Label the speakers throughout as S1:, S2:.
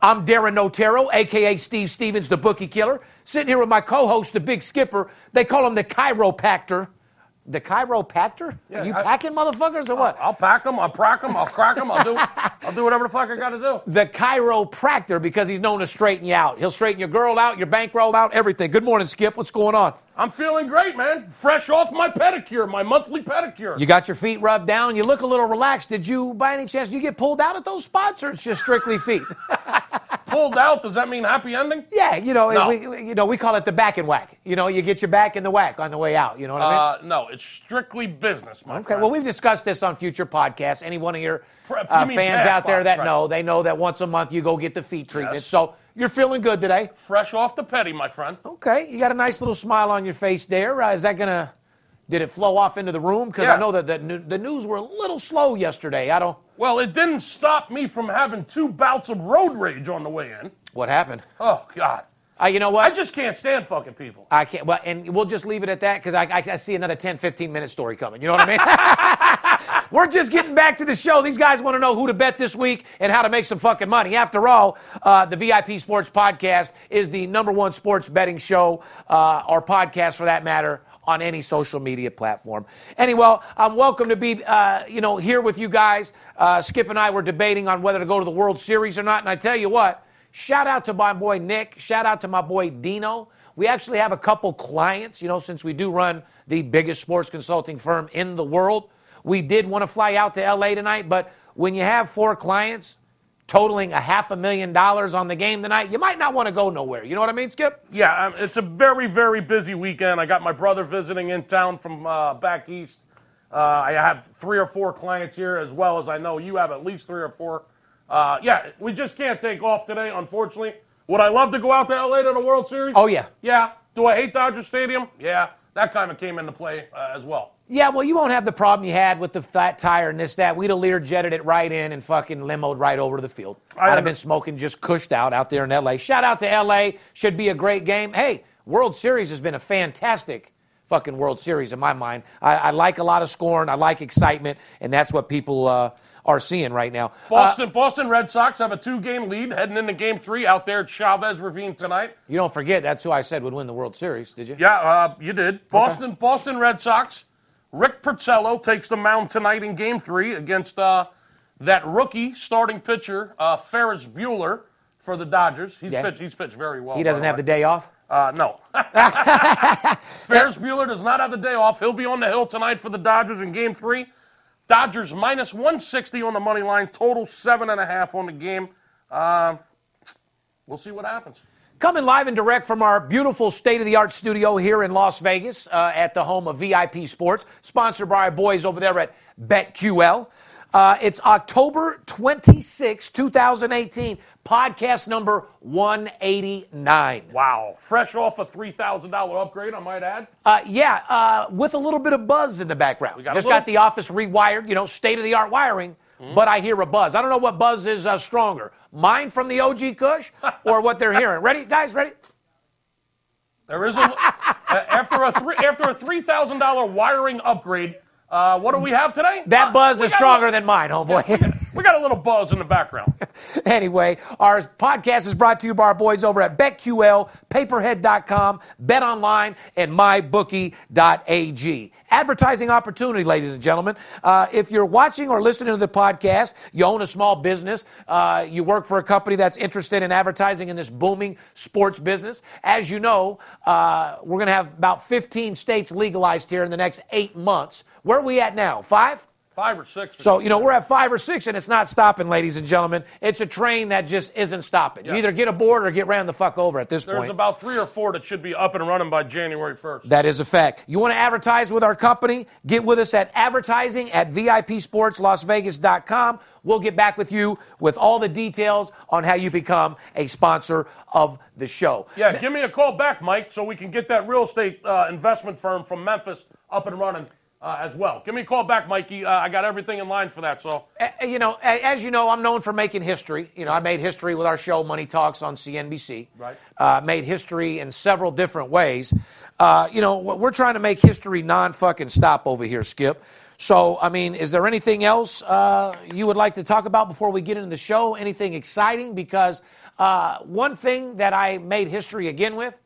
S1: I'm Darin Notaro, aka Steve Stevens, the bookie killer, sitting here with my co-host, the Big Skipper. They call him the chiropactor. The chiropractor?
S2: Yeah,
S1: Are you
S2: I-
S1: packing motherfuckers or what?
S2: I'll pack them, I'll crack them, I'll crack them, I'll do, I'll do whatever the fuck I got to do.
S1: the chiropractor because he's known to straighten you out. He'll straighten your girl out, your bankroll out, everything. Good morning, Skip. What's going on?
S2: I'm feeling great, man. Fresh off my pedicure, my monthly pedicure.
S1: You got your feet rubbed down. You look a little relaxed. Did you, by any chance, do you get pulled out at those spots, or it's just strictly feet?
S2: pulled out. Does that mean happy ending?
S1: yeah, you know,
S2: No.
S1: we, you know, we call it the back and whack. You know, you get your back in the whack on the way out. You know what I mean?
S2: Uh, no, it's strictly business, my
S1: Okay,
S2: friend.
S1: well, we've discussed this on future podcasts. Any one of your
S2: Pre- you
S1: uh, fans out there that know, they know that once a month you go get the feet treatment.
S2: Yes.
S1: So you're feeling good today.
S2: Fresh off the petty, my friend.
S1: Okay, you got a nice little smile on your face there. Uh, is that gonna? Did it flow off into the room? Because I know that the, the news were a little slow yesterday. I don't.
S2: Well, it didn't stop me from having two bouts of road rage on the way in.
S1: What happened?
S2: Oh, God.
S1: Uh, you know what?
S2: I just can't stand fucking people.
S1: I can't. Well, and we'll just leave it at that because I, I, I see another 10, 15 minute story coming. You know what I mean? We're just getting back to the show. These guys want to know who to bet this week and how to make some fucking money. After all, uh, the VIP Sports Podcast is the number one sports betting show, uh, or podcast for that matter, on any social media platform. Anyway, I'm welcome to be, uh, you know, here with you guys. Uh, Skip and I were debating on whether to go to the World Series or not, and I tell you what. Shout out to my boy Nick. Shout out to my boy Dino. We actually have a couple clients, you know, since we do run the biggest sports consulting firm in the world. We did want to fly out to LA tonight, but when you have four clients totaling a half a million dollars on the game tonight, you might not want to go nowhere. You know what I mean, Skip?
S2: Yeah, um, it's a very, very busy weekend. I got my brother visiting in town from uh, back east. Uh, I have three or four clients here, as well as I know you have at least three or four. Uh, yeah, we just can't take off today, unfortunately. Would I love to go out to LA to the World Series?
S1: Oh, yeah.
S2: Yeah. Do I hate Dodger Stadium? Yeah. That kind of came into play uh, as well.
S1: Yeah, well, you won't have the problem you had with the flat tire and this, that. We'd have Lear jetted it right in and fucking limoed right over to the field.
S2: I
S1: I'd have been smoking just cushed out out there in LA. Shout out to LA. Should be a great game. Hey, World Series has been a fantastic fucking World Series in my mind. I, I like a lot of scoring. I like excitement, and that's what people uh, are seeing right now. Uh,
S2: Boston, Boston Red Sox have a two-game lead heading into Game Three out there at Chavez Ravine tonight.
S1: you don't forget that's who I said would win the World Series, did you?
S2: Yeah, uh, you did. Boston, Boston Red Sox. Rick Porcello takes the mound tonight in Game Three against uh, that rookie starting pitcher uh, Ferris Bueller for the Dodgers. He's
S1: Yeah.
S2: pitched. He's pitched very well.
S1: He doesn't
S2: by
S1: have
S2: way.
S1: the day off.
S2: Uh, no. Ferris Bueller does not have the day off. He'll be on the hill tonight for the Dodgers in Game Three. Dodgers minus 160 on the money line. Total seven and a half on the game. Uh, we'll see what happens.
S1: Coming live and direct from our beautiful state of the art studio here in Las Vegas uh, at the home of VIP Sports, sponsored by our boys over there at BetQL. Uh, it's October 26, 2018, podcast number 189.
S2: Wow. Fresh off a $3,000 upgrade, I might add.
S1: Uh, yeah, uh, with a little bit of buzz in the background.
S2: got a
S1: Just got the office rewired, you know, state of the art wiring, but I hear a buzz. I don't know what buzz is uh, stronger mine from the OG Kush or what they're hearing. Ready, guys? Ready?
S2: There is a uh, after a three, after a three thousand dollar wiring upgrade. Uh, what do we have today?
S1: That
S2: Uh,
S1: buzz is stronger than mine, homeboy.
S2: We got a little buzz in the background.
S1: anyway, our podcast is brought to you by our boys over at BetQL, PayPerHead.com, BetOnline, and MyBookie.ag. Advertising opportunity, ladies and gentlemen. Uh, if you're watching or listening to the podcast, you own a small business, uh, you work for a company that's interested in advertising in this booming sports business. As you know, uh, we're going to have about 15 states legalized here in the next eight months. Where are we at now? Five?
S2: Five or six.
S1: So, you know, we're at five or six, and it's not stopping, ladies and gentlemen. It's a train that just isn't stopping. You either get aboard or get ran the fuck over at this
S2: There's
S1: point.
S2: There's about three or four that should be up and running by January 1st.
S1: That is a fact. You want to advertise with our company? Get with us at advertising at VIPSportsLasVegas.com. We'll get back with you with all the details on how you become a sponsor of the show.
S2: yeah, give me a call back, Mike, so we can get that real estate uh, investment firm from Memphis up and running uh, as well. Give me a call back, Mikey. Uh, I got everything in line for that. So
S1: Uh, you know, as you know, I'm known for making history. You know, I made history with our show Money Talks on CNBC.
S2: Right.
S1: Uh, made history in several different ways. Uh, you know, we're trying to make history non-fucking stop over here, Skip. So, I mean, is there anything else uh, you would like to talk about before we get into the show? Anything exciting? Because uh, one thing that I made history again with,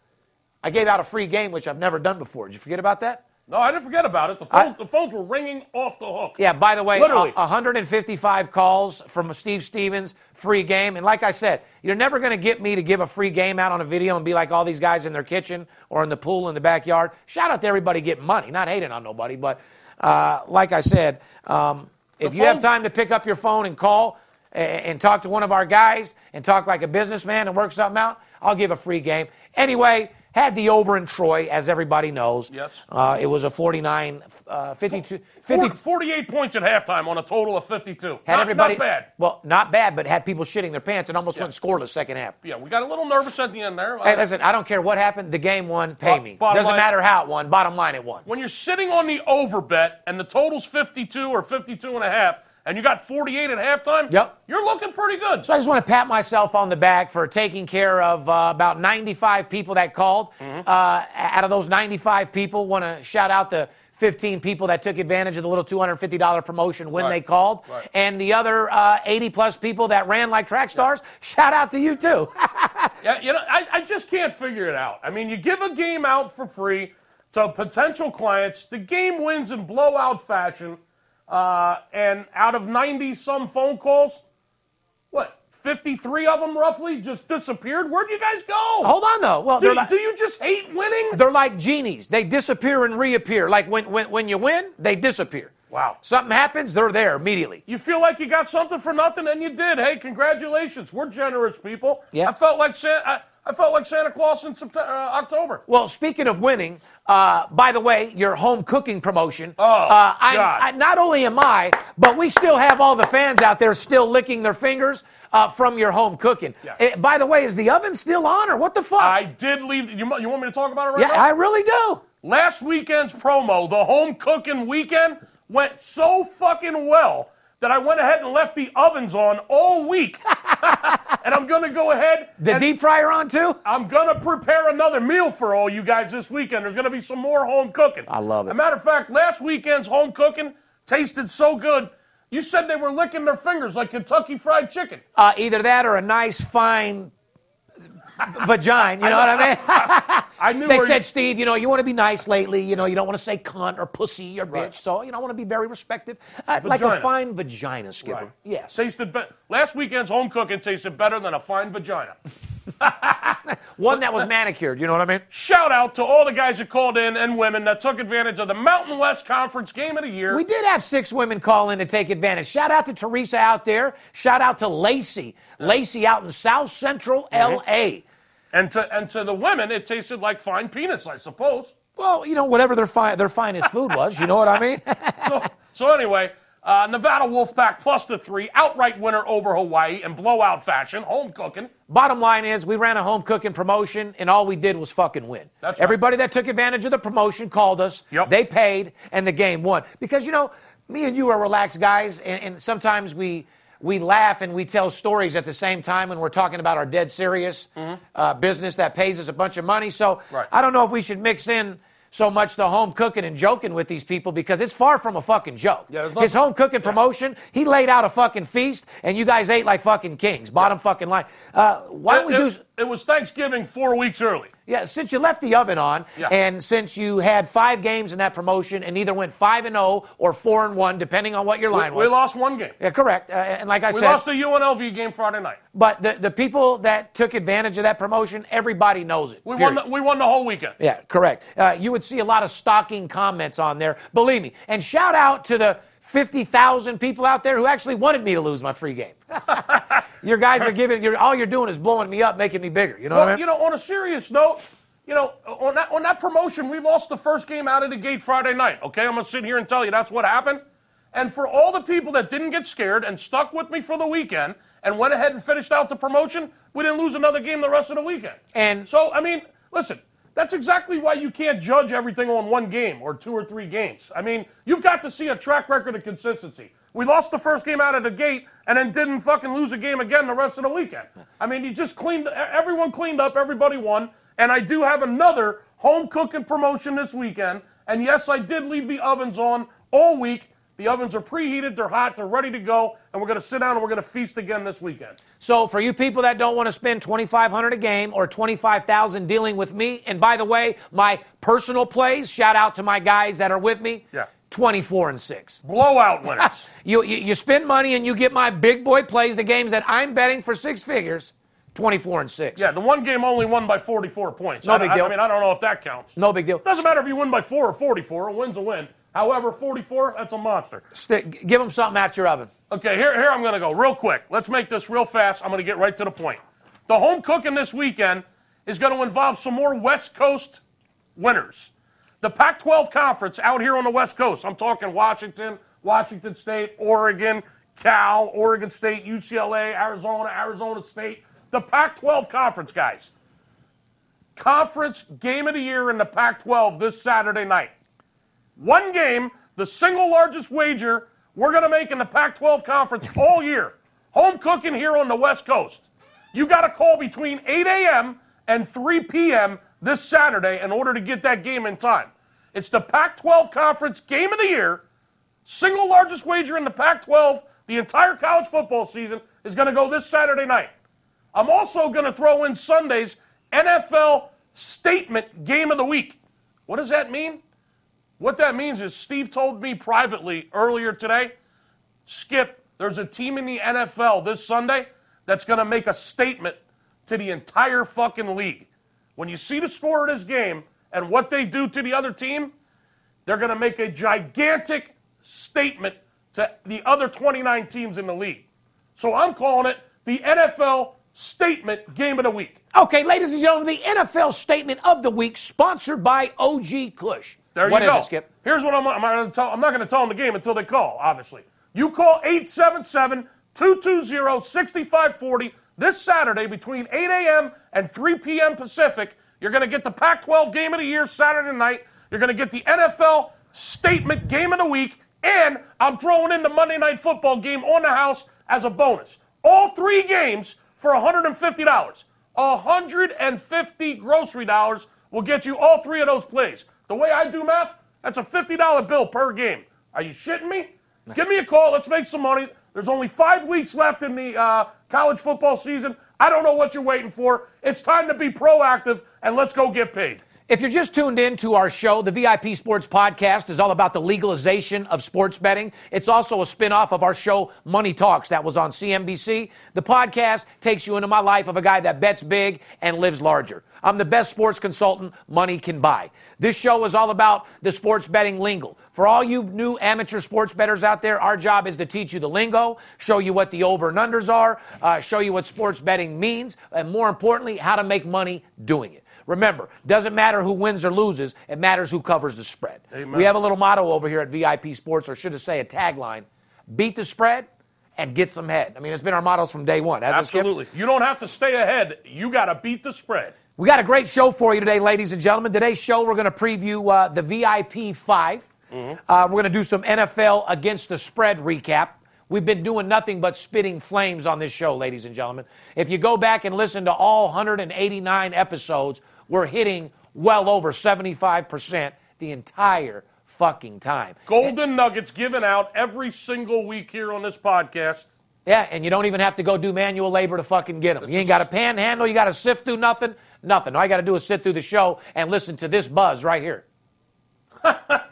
S1: I gave out a free game, which I've never done before. Did you forget about that?
S2: No, I didn't forget about it. The, phone,
S1: I-
S2: the phones were ringing off the hook.
S1: Yeah, by the way,
S2: Literally.
S1: a- 155 calls from Steve Stevens, free game. And like I said, you're never going to get me to give a free game out on a video and be like all these guys in their kitchen or in the pool in the backyard. Shout out to everybody getting money, not hating on nobody. But uh, like I said, um, if you have time to pick up your phone and call a- and talk to one of our guys and talk like a businessman and work something out, I'll give a free game. Anyway, had the over in Troy, as everybody knows.
S2: Yes.
S1: Uh, it was a 49, uh, 52, 50,
S2: 48 points at halftime on a total of 52.
S1: had
S2: not,
S1: everybody
S2: not bad.
S1: Well, not bad, but had people shitting their pants and almost went scoreless second half.
S2: Yeah, we got a little nervous at the end there.
S1: Hey, listen, I don't care what happened. The game won. Pay
S2: Bo-
S1: me. Doesn't
S2: line-
S1: matter how it won. Bottom line, it won.
S2: when you're sitting on the over bet and the total's 52 or 52 and a half, and you got 48 at halftime,
S1: Yep.
S2: you're looking pretty good.
S1: So I just want to pat myself on the back for taking care of uh, about 95 people that called.
S2: Mm-hmm.
S1: Uh, out of those 95 people, want to shout out the 15 people that took advantage of the little $250 promotion when
S2: Right.
S1: they called,
S2: Right.
S1: and the other uh, 80 plus people that ran like track stars. Shout out to you too.
S2: Yeah, you know, I, I just can't figure it out. I mean, you give a game out for free to potential clients, the game wins in blowout fashion, uh, and out of 90 some phone calls, what, 53 of them roughly just disappeared? Where'd you guys go?
S1: Hold on though. Well,
S2: Do,
S1: like,
S2: do you just hate winning?
S1: They're like genies. They disappear and reappear. Like when, when, when you win, they disappear.
S2: Wow.
S1: Something happens, they're there immediately.
S2: You feel like you got something for nothing, and you did. Hey, congratulations! We're generous people.
S1: Yeah.
S2: I felt like. I, I felt like Santa Claus in September, uh, October.
S1: Well, speaking of winning, uh, by the way, your home cooking promotion.
S2: Oh,
S1: uh, I,
S2: God.
S1: I, not only am I, but we still have all the fans out there still licking their fingers uh, from your home cooking.
S2: Yeah.
S1: Eh, by the way, is the oven still on or what the fuck?
S2: I did leave. You, you want me to talk about it right
S1: yeah,
S2: now?
S1: I really do.
S2: Last weekend's promo, the home cooking weekend, went so fucking well that I went ahead and left the ovens on all week. and I'm going to go ahead.
S1: The deep fryer on too?
S2: I'm going to prepare another meal for all you guys this weekend. There's going to be some more home cooking.
S1: I love it.
S2: As a matter of fact, last weekend's home cooking tasted so good. You said they were licking their fingers like Kentucky Fried Chicken.
S1: Uh, either that or a nice, fine vagina. You know what I mean?
S2: I knew
S1: They said,
S2: you-
S1: Steve, you know, you want to be nice lately. You know, you don't want to say cunt or pussy or bitch.
S2: Right.
S1: So, you know, I want to be very respectful. Uh, like a fine vagina, Skipper.
S2: Right.
S1: Yes.
S2: Tasted be- last weekend's home cooking tasted better than a fine vagina.
S1: One that was manicured. You know what I mean?
S2: Shout out to all the guys that called in and women that took advantage of the Mountain West Conference Game of the Year.
S1: We did have six women call in to take advantage. Shout out to Teresa out there. Shout out to Lacey. Lacey out in South Central LA.
S2: And to and to the women, it tasted like fine penis, I suppose.
S1: Well, you know, whatever their, fi- their finest food was. You know what I mean?
S2: so, so anyway, uh, Nevada Wolfpack plus the three, outright winner over Hawaii in blowout fashion, home cooking.
S1: Bottom line is, we ran a home cooking promotion, and all we did was fucking win.
S2: That's right.
S1: Everybody that took advantage of the promotion called us.
S2: Yep.
S1: They paid, and the game won. Because you know, me and you are relaxed guys, and, and sometimes we we laugh and we tell stories at the same time when we're talking about our dead serious uh, business that pays us a bunch of money. So
S2: Mm-hmm. Right.
S1: I don't know if we should mix in. So much the home cooking and joking with these people because it's far from a fucking joke.
S2: Yeah, no-
S1: His home cooking promotion, he laid out a fucking feast, and you guys ate like fucking kings. Bottom fucking line. Uh, why don't we do?
S2: It- was Thanksgiving four weeks early.
S1: Yeah, since you left the oven on,
S2: Yeah.
S1: and since you had five games in that promotion, and either went five and zero or four and one, depending on what your line
S2: we
S1: was.
S2: We lost one game.
S1: Yeah, correct. Uh, and like I
S2: We
S1: said, we
S2: lost the UNLV game Friday night.
S1: but the, the people that took advantage of that promotion, everybody knows it.
S2: We
S1: period.
S2: won. The, we won the whole weekend.
S1: Yeah, correct. Uh, you would see a lot of stalking comments on there. Believe me. And shout out to the 50,000 people out there who actually wanted me to lose my free game. your guys are giving, you're, all you're doing is blowing me up, making me bigger. You know
S2: well,
S1: what I mean?
S2: you know, on a serious note, you know, on that on that promotion, we lost the first game out of the gate Friday night. Okay, I'm gonna sit here and tell you that's what happened. And for all the people that didn't get scared and stuck with me for the weekend and went ahead and finished out the promotion, we didn't lose another game the rest of the weekend.
S1: And-
S2: so, I mean, listen, that's exactly why you can't judge everything on one game or two or three games. I mean, you've got to see a track record of consistency. We lost the first game out of the gate and then didn't fucking lose a game again the rest of the weekend. I mean, you just cleaned, everyone cleaned up, everybody won. And I do have another home cooking promotion this weekend. And yes, I did leave the ovens on all week. The ovens are preheated, they're hot, they're ready to go, and we're going to sit down and we're going to feast again this weekend.
S1: So for you people that don't want to spend 2500 a game or 25,000 dealing with me, and by the way, my personal plays, shout out to my guys that are with me.
S2: Yeah.
S1: 24 and 6.
S2: Blowout winners.
S1: You, you, you spend money and you get my big boy plays, the games that I'm betting for six figures, 24 and 6.
S2: yeah, the one game only won by 44 points.
S1: No
S2: I,
S1: big
S2: I-
S1: deal.
S2: I mean, I don't know if that counts.
S1: No big deal.
S2: Doesn't matter if you win by four or 44. A win's a win. However, 44, that's a monster.
S1: Stick, give them something out your oven.
S2: Okay, here, here I'm going to go real quick. Let's make this real fast. I'm going to get right to the point. The home cooking this weekend is going to involve some more West Coast winners. The Pac 12 conference out here on the West Coast, I'm talking Washington, Washington State, Oregon, Cal, Oregon State, UCLA, Arizona, Arizona State. The Pac 12 conference, guys. Conference game of the year in the Pac 12 this Saturday night. One game, the single largest wager we're going to make in the Pac 12 conference all year. Home cooking here on the West Coast. You got to call between 8 a.m. and 3 p.m. this Saturday in order to get that game in time. It's the Pac 12 conference game of the year. Single largest wager in the Pac 12, the entire college football season, is going to go this Saturday night. I'm also going to throw in Sunday's NFL statement game of the week. What does that mean? What that means is Steve told me privately earlier today, Skip, there's a team in the NFL this Sunday that's going to make a statement to the entire fucking league. When you see the score of this game and what they do to the other team, they're going to make a gigantic statement to the other 29 teams in the league. So I'm calling it the NFL statement game of the week.
S1: Okay, ladies and gentlemen, the NFL statement of the week, sponsored by OG Kush.
S2: There
S1: What
S2: you
S1: is
S2: go.
S1: it, Skip?
S2: Here's what I'm, I'm going to tell. I'm not going to tell them the game until they call. Obviously, you call 877-220-6540 this Saturday between 8 a.m. and 3 p.m. Pacific. You're going to get the Pac-12 game of the year Saturday night. You're going to get the NFL statement game of the week, and I'm throwing in the Monday Night Football game on the house as a bonus. All three games for $150. 150 grocery dollars will get you all three of those plays. The way I do math, that's a $50 bill per game. Are you shitting me? Give me a call. Let's make some money. There's only five weeks left in the uh, college football season. I don't know what you're waiting for. It's time to be proactive and let's go get paid.
S1: If you're just tuned in to our show, the VIP Sports Podcast is all about the legalization of sports betting. It's also a spin-off of our show Money Talks that was on CNBC. The podcast takes you into my life of a guy that bets big and lives larger. I'm the best sports consultant money can buy. This show is all about the sports betting lingo. For all you new amateur sports bettors out there, our job is to teach you the lingo, show you what the over and unders are, uh, show you what sports betting means, and more importantly, how to make money doing it. Remember, doesn't matter who wins or loses, it matters who covers the spread.
S2: Amen.
S1: We have a little motto over here at VIP Sports, or should I say a tagline beat the spread and get some head. I mean, it's been our mottos from day one. hasn't it, Skip?
S2: Absolutely. You don't have to stay ahead. You got to beat the spread.
S1: We got a great show for you today, ladies and gentlemen. Today's show, we're going to preview uh, the VIP 5. Uh, we're going to do some NFL against the spread recap. We've been doing nothing but spitting flames on this show, ladies and gentlemen. If you go back and listen to all 189 episodes, we're hitting well over 75% the entire fucking time.
S2: Golden nuggets given out every single week here on this podcast.
S1: Yeah, and you don't even have to go do manual labor to fucking get them. You ain't got to panhandle, you got to sift through nothing, nothing. All you got to do is sit through the show and listen to this buzz right here.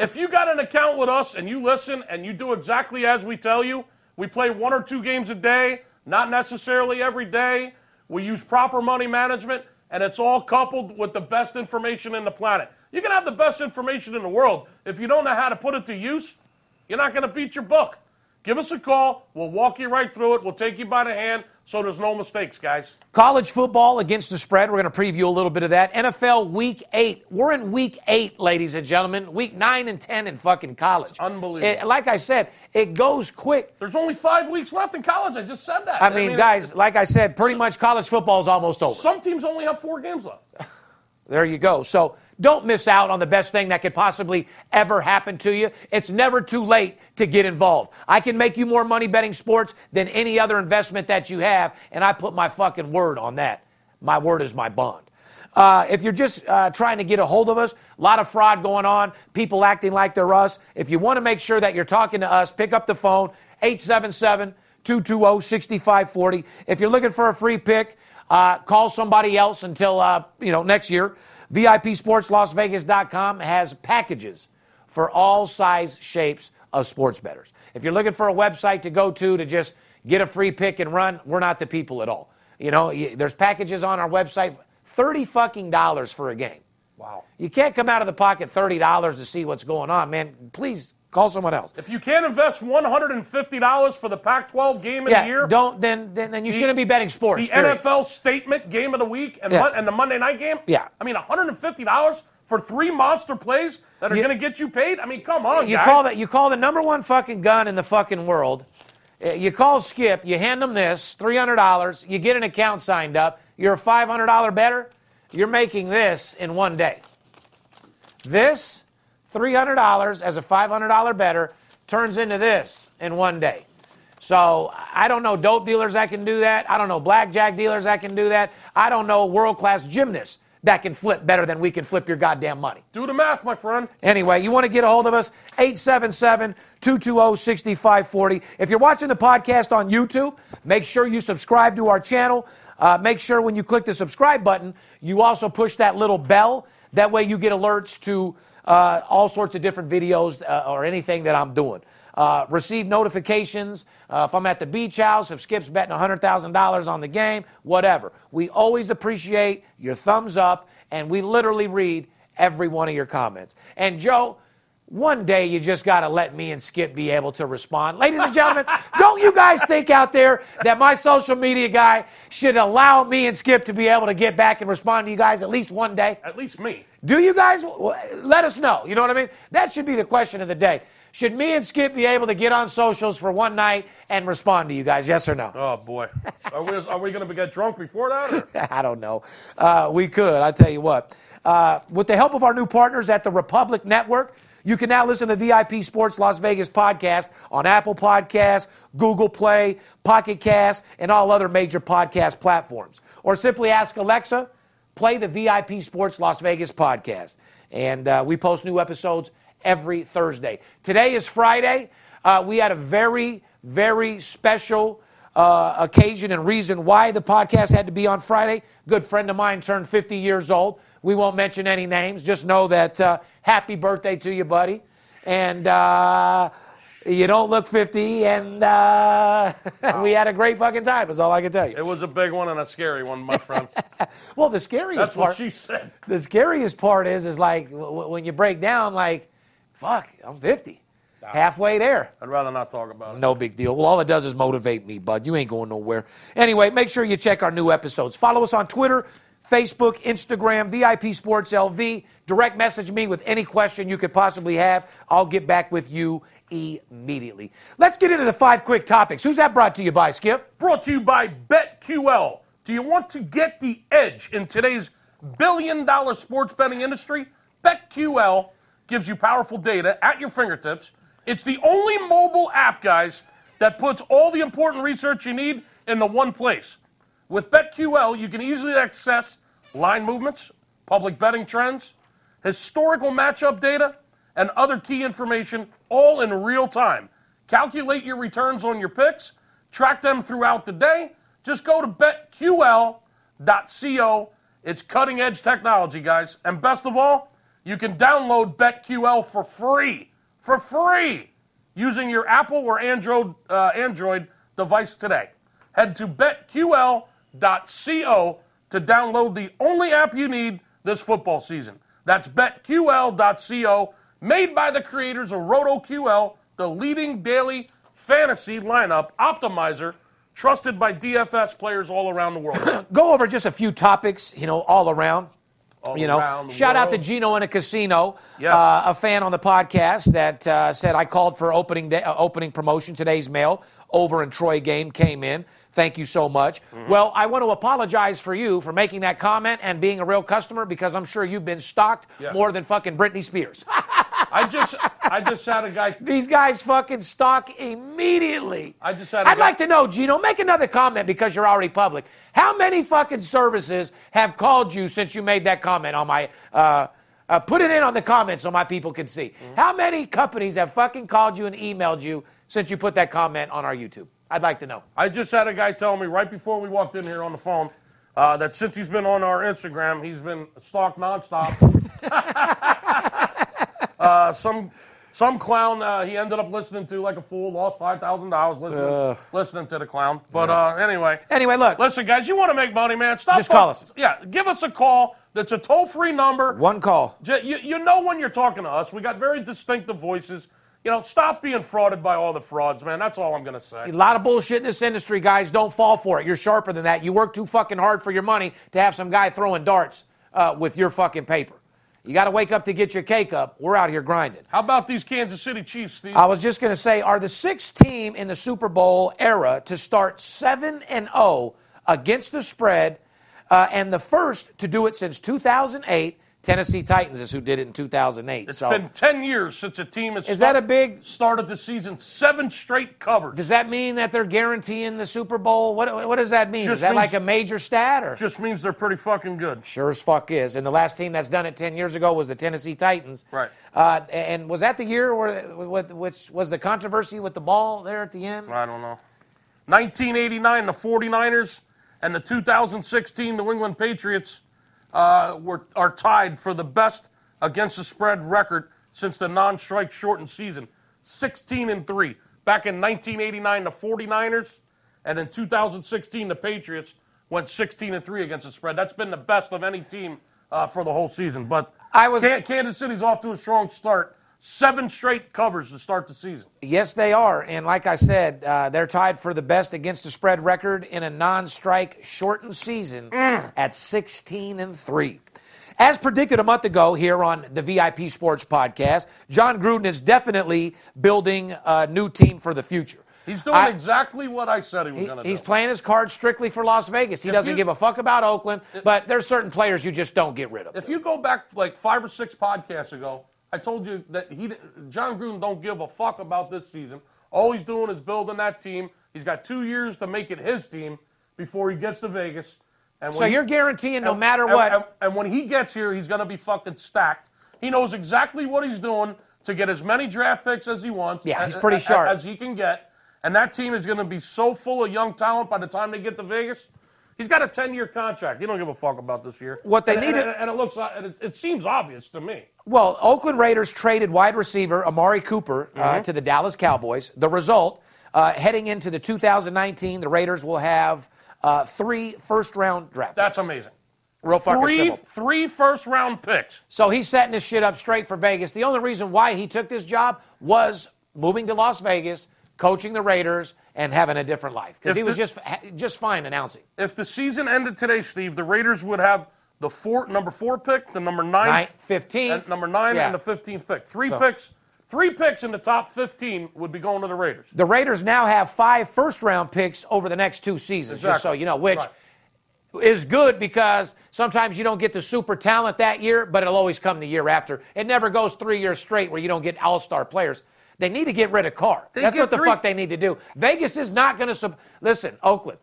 S2: If you got an account with us and you listen and you do exactly as we tell you, we play one or two games a day, not necessarily every day. We use proper money management, and it's all coupled with the best information in the planet. You can have the best information in the world. If you don't know how to put it to use, You're not going to beat your book. Give us a call. We'll walk you right through it. We'll take you by the hand so there's no mistakes, guys.
S1: College football against the spread. We're going to preview a little bit of that. NFL week eight. We're in week eight, ladies and gentlemen. Week nine and 10 in fucking college.
S2: It's unbelievable.
S1: It- like I said, it goes quick.
S2: There's only five weeks left in college. I just said that.
S1: I mean, guys, like I said, pretty much college football is almost over.
S2: Some teams only have four games left.
S1: There you go. So don't miss out on the best thing that could possibly ever happen to you. It's never too late to get involved. I can make you more money betting sports than any other investment that you have, and I put my fucking word on that. My word is my bond. Uh, if you're just uh, trying to get a hold of us, a lot of fraud going on, people acting like they're us. If you want to make sure that you're talking to us, pick up the phone, 877 220 6540. If you're looking for a free pick, uh, call somebody else until uh, you know next year. VIPSportsLasVegas.com has packages for all size shapes of sports bettors. If you're looking for a website to go to to just get a free pick and run, we're not the people at all. You know, there's packages on our website, thirty fucking dollars for a game.
S2: Wow.
S1: You can't come out of the pocket thirty dollars to see what's going on, man. Please call someone else.
S2: If you can't invest $150 for the Pac-12 game of
S1: Yeah,
S2: the year,
S1: don't then then, then you shouldn't be betting sports.
S2: the
S1: period.
S2: NFL statement game of the week and,
S1: Yeah.
S2: Mon- and the Monday night game.
S1: Yeah.
S2: I mean, $150 for three monster plays that are going to get you paid. I mean, come on,
S1: You
S2: guys.
S1: call that you call the number one fucking gun in the fucking world. Uh, You call Skip, you hand them this, three hundred dollars, you get an account signed up, you're a five hundred dollar better, you're making this in one day. This, three hundred dollars as a five hundred dollar better, turns into this in one day. So I don't know dope dealers that can do that. I don't know blackjack dealers that can do that. I don't know world class gymnasts that can flip better than we can flip your goddamn money.
S2: Do the math, my friend.
S1: Anyway, you want to get a hold of us? 877 220 6540. If you're watching the podcast on YouTube, make sure you subscribe to our channel. Uh, make sure when you click the subscribe button, you also push that little bell. That way you get alerts to uh, all sorts of different videos uh, or anything that I'm doing. Uh, receive notifications uh, if I'm at the beach house, if Skip's betting $100,000 on the game, whatever. We always appreciate your thumbs up, and we literally read every one of your comments. And Joe, one day you just got to let me and Skip be able to respond. Ladies and gentlemen, don't you guys think out there that my social media guy should allow me and Skip to be able to get back and respond to you guys at least one day?
S2: At least me.
S1: Do you guys let us know? You know what I mean? That should be the question of the day. Should me and Skip be able to get on socials for one night and respond to you guys? Yes or no?
S2: Oh boy, are we, are we going to get drunk before that? Or?
S1: I don't know. Uh, we could. I tell you what. Uh, with the help of our new partners at the Republic Network, you can now listen to VIP Sports Las Vegas podcast on Apple Podcasts, Google Play, Pocket Cast, and all other major podcast platforms. Or simply ask Alexa, play the VIP Sports Las Vegas podcast. And uh, we post new episodes every Thursday. Today is Friday. Uh, we had a very, very special uh, occasion and reason why the podcast had to be on Friday. Good friend of mine turned 50 years old. We won't mention any names. Just know that uh, happy birthday to you, buddy. And uh, you don't look 50. And uh, we had a great fucking time. That's all I can tell you.
S2: It was a big one and a scary one, my friend.
S1: Well, the scariest
S2: That's
S1: part.
S2: what she said.
S1: the scariest part is is like w- w- when you break down like fuck i'm 50 halfway there.
S2: I'd rather not talk about it.
S1: no big deal. Well all it does is motivate me bud. You ain't going nowhere. Anyway make sure you check our new episodes. Follow us on twitter facebook instagram vip sports lv direct message me with any question you could possibly have. I'll get back with you immediately. Let's get into the five quick topics. Who's that brought to you by skip?
S2: Brought to you by BetQL. Do you want to get the edge in today's billion dollar sports betting industry? BetQL gives you powerful data at your fingertips. It's the only mobile app, guys, that puts all the important research you need in the one place. With BetQL, you can easily access line movements, public betting trends, historical matchup data, and other key information all in real time. Calculate your returns on your picks, track them throughout the day. Just go to betql.co. It's cutting edge technology, guys. And best of all, you can download BetQL for free. For free! Using your Apple or Android, uh, Android device today. Head to betql.co to download the only app you need this football season. That's betql.co, made by the creators of RotoQL, the leading daily fantasy lineup optimizer trusted by DFS players all around the world.
S1: Go over just a few topics, you know, all around.
S2: All
S1: you know, shout out to. Gino in a casino,
S2: Yes.
S1: uh, a fan on the podcast that uh, said I called for opening day, uh, opening promotion. Today's mail over in Troy game came in. Thank you so much.
S2: Mm-hmm.
S1: Well, I want to apologize for you for making that comment and being a real customer because I'm sure you've been stalked
S2: Yeah.
S1: more than fucking Britney Spears.
S2: I just I just had a guy
S1: These guys fucking stalk immediately.
S2: I just had a
S1: I'd
S2: guy-
S1: like to know, Gino, make another comment because you're already public. How many fucking services have called you since you made that comment on my. Uh, uh, put it in on the comments so my people can see.
S2: Mm-hmm.
S1: How many companies have fucking called you and emailed you since you put that comment on our YouTube? I'd like to know.
S2: I just had a guy tell me right before we walked in here on the phone uh, that since he's been on our Instagram, he's been stalked nonstop. uh, some some clown uh, he ended up listening to like a fool, lost five thousand dollars listening listening to the clown. But uh, anyway,
S1: Anyway, look.
S2: listen, guys, you want to make money, man? Stop.
S1: Just call us.
S2: Yeah, give us a call. That's a toll free number.
S1: One call.
S2: J- You, you know when you're talking to us. We got very distinctive voices. You know, stop being frauded by all the frauds, man. That's all I'm going to say.
S1: A lot of bullshit in this industry, guys. Don't fall for it. You're sharper than that. You work too fucking hard for your money to have some guy throwing darts uh, with your fucking paper. You got to wake up to get your cake up. We're out here grinding.
S2: How about these Kansas City Chiefs, Steve?
S1: I was just going to say, are the sixth team in the Super Bowl era to start 7 and 0 against the spread, uh, and the first to do it since 2008. Tennessee Titans is who did it in 2008.
S2: It's
S1: so,
S2: been 10 years since a team has
S1: Is that a big-
S2: started the season seven straight covers.
S1: does that mean that they're guaranteeing the Super Bowl? What, what does that mean?
S2: Just
S1: is that
S2: means-
S1: like a major stat or?
S2: Just means they're pretty fucking good.
S1: Sure as fuck is. And the last team that's done it 10 years ago was the Tennessee Titans.
S2: Right.
S1: Uh, and was that the year where, which was the controversy with the ball there at the end?
S2: I don't know. 1989, the 49ers and the 2016 New England Patriots uh, were are tied for the best against the spread record since the non-strike shortened season, 16 and three. Back in 1989, the 49ers, and in 2016, the Patriots went 16 and three against the spread. That's been the best of any team uh, for the whole season. But
S1: I was-
S2: Kansas City's off to a strong start. Seven straight covers to start the season.
S1: Yes, they are. And like I said, uh, they're tied for the best against the spread record in a non-strike shortened season at 16 and 3. As predicted a month ago here on the VIP Sports Podcast, Jon Gruden is definitely building a new team for the future.
S2: He's doing
S1: I-
S2: exactly what I said he was
S1: He-
S2: going to do.
S1: he's playing his cards strictly for Las Vegas. He
S2: If
S1: doesn't
S2: you-
S1: give a fuck about Oakland, but there's certain players you just don't get rid of.
S2: If you go back like five or six podcasts ago, I told you that he, Jon Gruden, don't give a fuck about this season. All he's doing is building that team. He's got two years to make it his team before he gets to Vegas. And
S1: so you're guaranteeing no
S2: and-
S1: matter
S2: and-
S1: what.
S2: And, and when he gets here, he's going to be fucking stacked. He knows exactly what he's doing to get as many draft picks as he wants.
S1: Yeah, he's pretty
S2: a-
S1: sharp.
S2: As he can get. And that team is going to be so full of young talent by the time they get to Vegas. He's got a 10 year contract. He don't give a fuck about this year.
S1: What they
S2: and,
S1: need
S2: and,
S1: to-
S2: and it looks and it, it seems obvious to me.
S1: Well, Oakland Raiders traded wide receiver Amari Cooper uh,
S2: Mm-hmm.
S1: to the Dallas Cowboys. The result, uh, heading into the 2019, the Raiders will have uh, three first round draft
S2: That's
S1: picks.
S2: amazing.
S1: Real fucking
S2: Three
S1: simple.
S2: three first round picks.
S1: So he's setting his shit up straight for Vegas. The only reason why he took this job was moving to Las Vegas, coaching the Raiders, and having a different life because he was
S2: the-
S1: just just fine announcing.
S2: If the season ended today, Steve, the Raiders would have the four number four pick, the number nine,
S1: Nine, 15th.
S2: and number nine,
S1: Yeah.
S2: and the fifteenth pick. Three
S1: So-
S2: picks. Three picks in the top fifteen would be going to the Raiders.
S1: The Raiders now have five first round picks over the next two seasons, just so you know, which
S2: Right.
S1: is good because sometimes you don't get the super talent that year, but it'll always come the year after. It never goes three years straight where you don't get all star players. They need to get rid of Carr.
S2: They
S1: That's what the
S2: three-
S1: fuck they need to do. Vegas is not going to. Su- Listen, Oakland,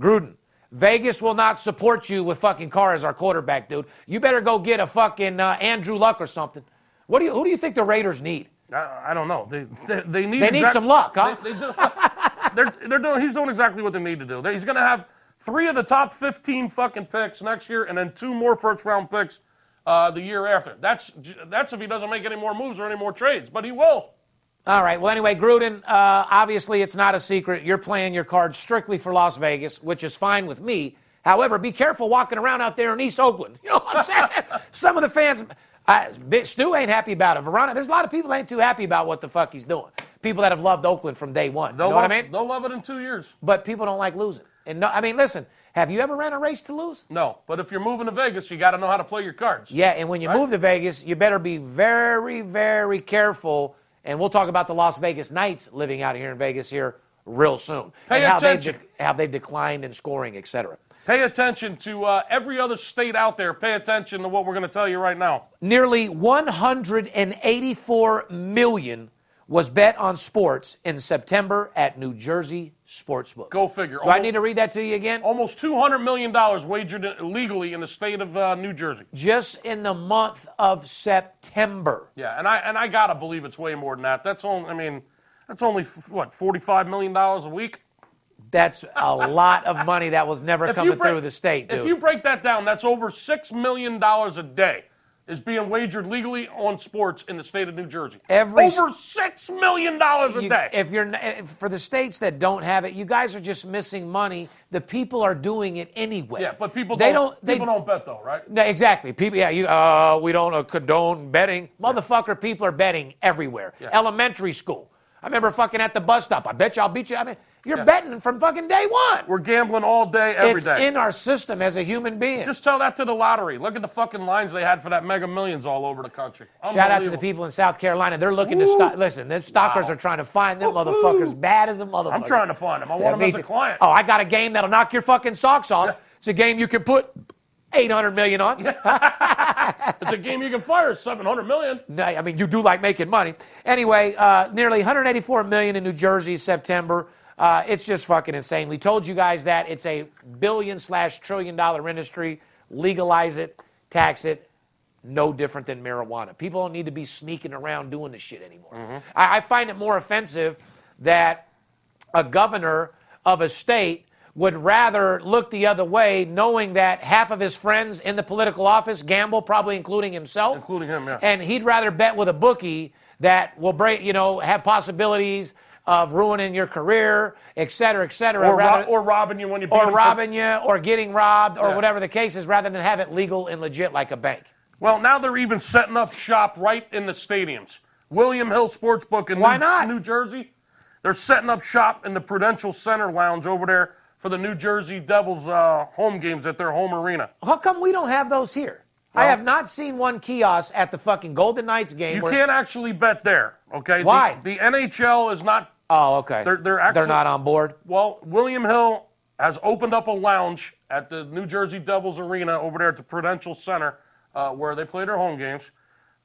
S1: Gruden. Vegas will not support you with fucking Carr as our quarterback, dude. You better go get a fucking uh, Andrew Luck or something. What do you? Who do you think the Raiders need?
S2: I, I don't know. They they, they need
S1: They need some luck, huh?
S2: They, they do, they're they're doing. He's doing exactly what they need to do. They- He's going to have three of the top fifteen fucking picks next year, and then two more first round picks uh, the year after. That's that's if he doesn't make any more moves or any more trades, but he will.
S1: All right. Well, anyway, Gruden, uh, obviously it's not a secret. You're playing your cards strictly for Las Vegas, which is fine with me. However, be careful walking around out there in East Oakland. You know what I'm saying? Some of the fans, uh, Stu ain't happy about it. Verona, there's a lot of people ain't too happy about what the fuck he's doing. people that have loved Oakland from day one.
S2: They'll
S1: you know
S2: love,
S1: what I mean?
S2: They'll love it in two years.
S1: But people don't like losing. And no, I mean, listen, have you ever ran a race to lose?
S2: No, but if you're moving to Vegas, you got to know how to play your cards.
S1: Yeah, and when you
S2: Right.
S1: move to Vegas, you better be very, very careful. And we'll talk about the Las Vegas Knights living out here in Vegas here real soon.
S2: Pay
S1: and how they've,
S2: attention.
S1: how they've declined in scoring, et cetera.
S2: Pay attention to uh, every other state out there. Pay attention to what we're going to tell you right now.
S1: Nearly 184 million was bet on sports in September at New Jersey Sportsbook.
S2: Go figure.
S1: Do I need to read that to you again?
S2: Almost $200 million wagered illegally in the state of uh, New Jersey.
S1: Just in the month of September.
S2: Yeah, and I and I gotta believe it's way more than that. That's only, I mean, that's only f- what forty-five million dollars a week.
S1: That's a lot of money that was never
S2: If
S1: coming
S2: break-
S1: through the state, dude.
S2: If you break that down, that's over six million dollars a day is being wagered legally on sports in the state of New Jersey.
S1: Every
S2: over six million dollars a
S1: You-
S2: day.
S1: If you're if- for the states that don't have it, you guys are just missing money. The people are doing it anyway.
S2: yeah, but people
S1: they
S2: don't,
S1: don't. They
S2: people don't bet though, right?
S1: No, exactly. People, yeah, you. Uh, we don't uh, condone betting, motherfucker. People are betting everywhere.
S2: Yeah.
S1: Elementary school. I remember fucking at the bus stop. I bet you I'll beat you. I mean, you're
S2: Yeah.
S1: betting from fucking day one.
S2: We're gambling all day, every
S1: it's
S2: day.
S1: in our system as a human being.
S2: Just tell that to the lottery. Look at the fucking lines they had for that Mega Millions all over the country.
S1: Shout out to the people in South Carolina. They're looking to stop. Listen, the stalkers
S2: Wow.
S1: are trying to find them motherfuckers bad as a motherfucker.
S2: I'm trying to find them. I want them
S1: me
S2: as a client.
S1: Oh, I got a game that'll knock your fucking socks off.
S2: Yeah.
S1: It's a game you can put 800 million on.
S2: It's a game you can fire 700 million.
S1: No, I mean, you do like making money. Anyway, uh, nearly 184 million in New Jersey September. Uh, it's just fucking insane. We told you guys that it's a billion slash trillion dollar industry. Legalize it, tax it. No different than marijuana. People don't need to be sneaking around doing this shit anymore. I, I find it more offensive that a governor of a state would rather look the other way, knowing that half of his friends in the political office gamble, probably including himself.
S2: Including him, yeah.
S1: And he'd rather bet with a bookie that will break, you know, have possibilities of ruining your career, et cetera, et cetera.
S2: Or,
S1: rather,
S2: ro- or robbing you when you
S1: or
S2: him for-
S1: robbing you, or getting robbed, or
S2: Yeah.
S1: whatever the case is, rather than have it legal and legit like a bank.
S2: Well, now they're even setting up shop right in the stadiums. William Hill Sportsbook in
S1: Why
S2: New,
S1: not?
S2: New Jersey. They're setting up shop in the Prudential Center Lounge over there for the New Jersey Devils uh, home games at their home arena.
S1: How come we don't have those here? I have not seen one kiosk at the fucking Golden Knights game.
S2: You
S1: where-
S2: can't actually bet there, okay? The-
S1: Why?
S2: The, NHL is not.
S1: Oh, okay.
S2: They're- they're actually- they're
S1: not on board.
S2: Well, William Hill has opened up a lounge at the New Jersey Devils arena over there at the Prudential Center uh, where they play their home games.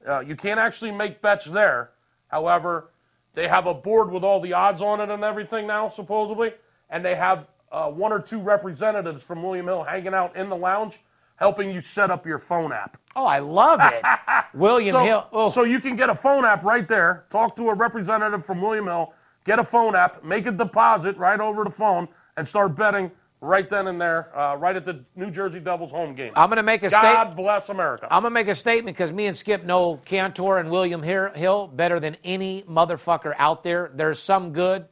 S2: Uh, you can't actually make bets there. However, they have a board with all the odds on it and everything now, supposedly, and they have uh, one or two representatives from William Hill hanging out in the lounge, helping you set up your phone app.
S1: Oh, I love it. William
S2: So,
S1: Hill. Oh,
S2: so you can get a phone app right there, talk to a representative from William Hill, get a phone app, make a deposit right over the phone, and start betting right then and there, uh, right at the New Jersey Devils home game.
S1: I'm going to make a statement.
S2: God
S1: statement.
S2: bless America.
S1: I'm gonna make a statement because me and Skip know Cantor and William Hill better than any motherfucker out there. There's some good,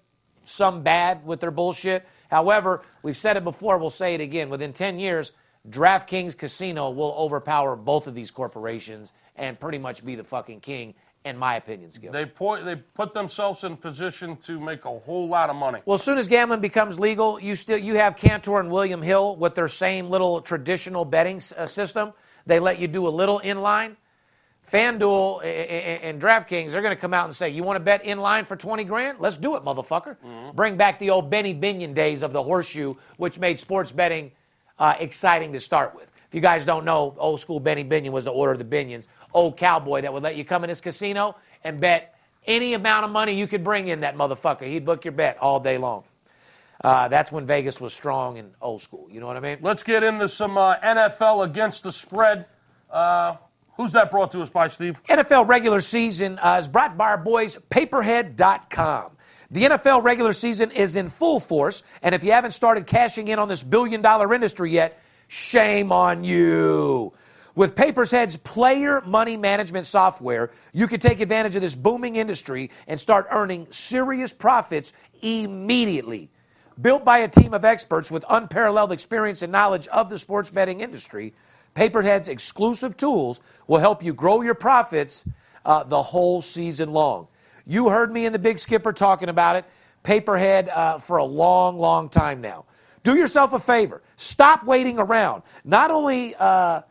S1: some bad with their bullshit. However, we've said it before. We'll say it again. Within 10 years, DraftKings Casino will overpower both of these corporations and pretty much be the fucking king, in my opinion, Skip.
S2: they, they put themselves in position to make a whole lot of money.
S1: Well, as soon as gambling becomes legal, you still you have Cantor and William Hill with their same little traditional betting s- uh, system. They let you do a little inline. FanDuel a- a- and DraftKings, they're going to come out and say, "You want to bet in line for twenty grand? Let's do it, motherfucker." Bring back the old Benny Binion days of the horseshoe, which made sports betting uh, exciting to start with. If you guys don't know, old school Benny Binion was the order of the Binions, old cowboy that would let you come in his casino and bet any amount of money you could bring in that motherfucker. He'd book your bet all day long. Uh, that's when Vegas was strong and old school. You know what I mean?
S2: Let's get into some uh, NFL against the spread. Uh, who's that brought to us by, Steve?
S1: NFL regular season uh, is brought by our boys, payperhead.com. The NFL regular season is in full force, and if you haven't started cashing in on this billion dollar industry yet, shame on you. With Papershead's player money management software, you can take advantage of this booming industry and start earning serious profits immediately. Built by a team of experts with unparalleled experience and knowledge of the sports betting industry, PayPerHead's exclusive tools will help you grow your profits uh, the whole season long. You heard me and the Big Skipper talking about it, Paperhead, uh, for a long, long time now. Do yourself a favor. Stop waiting around. Not only uh,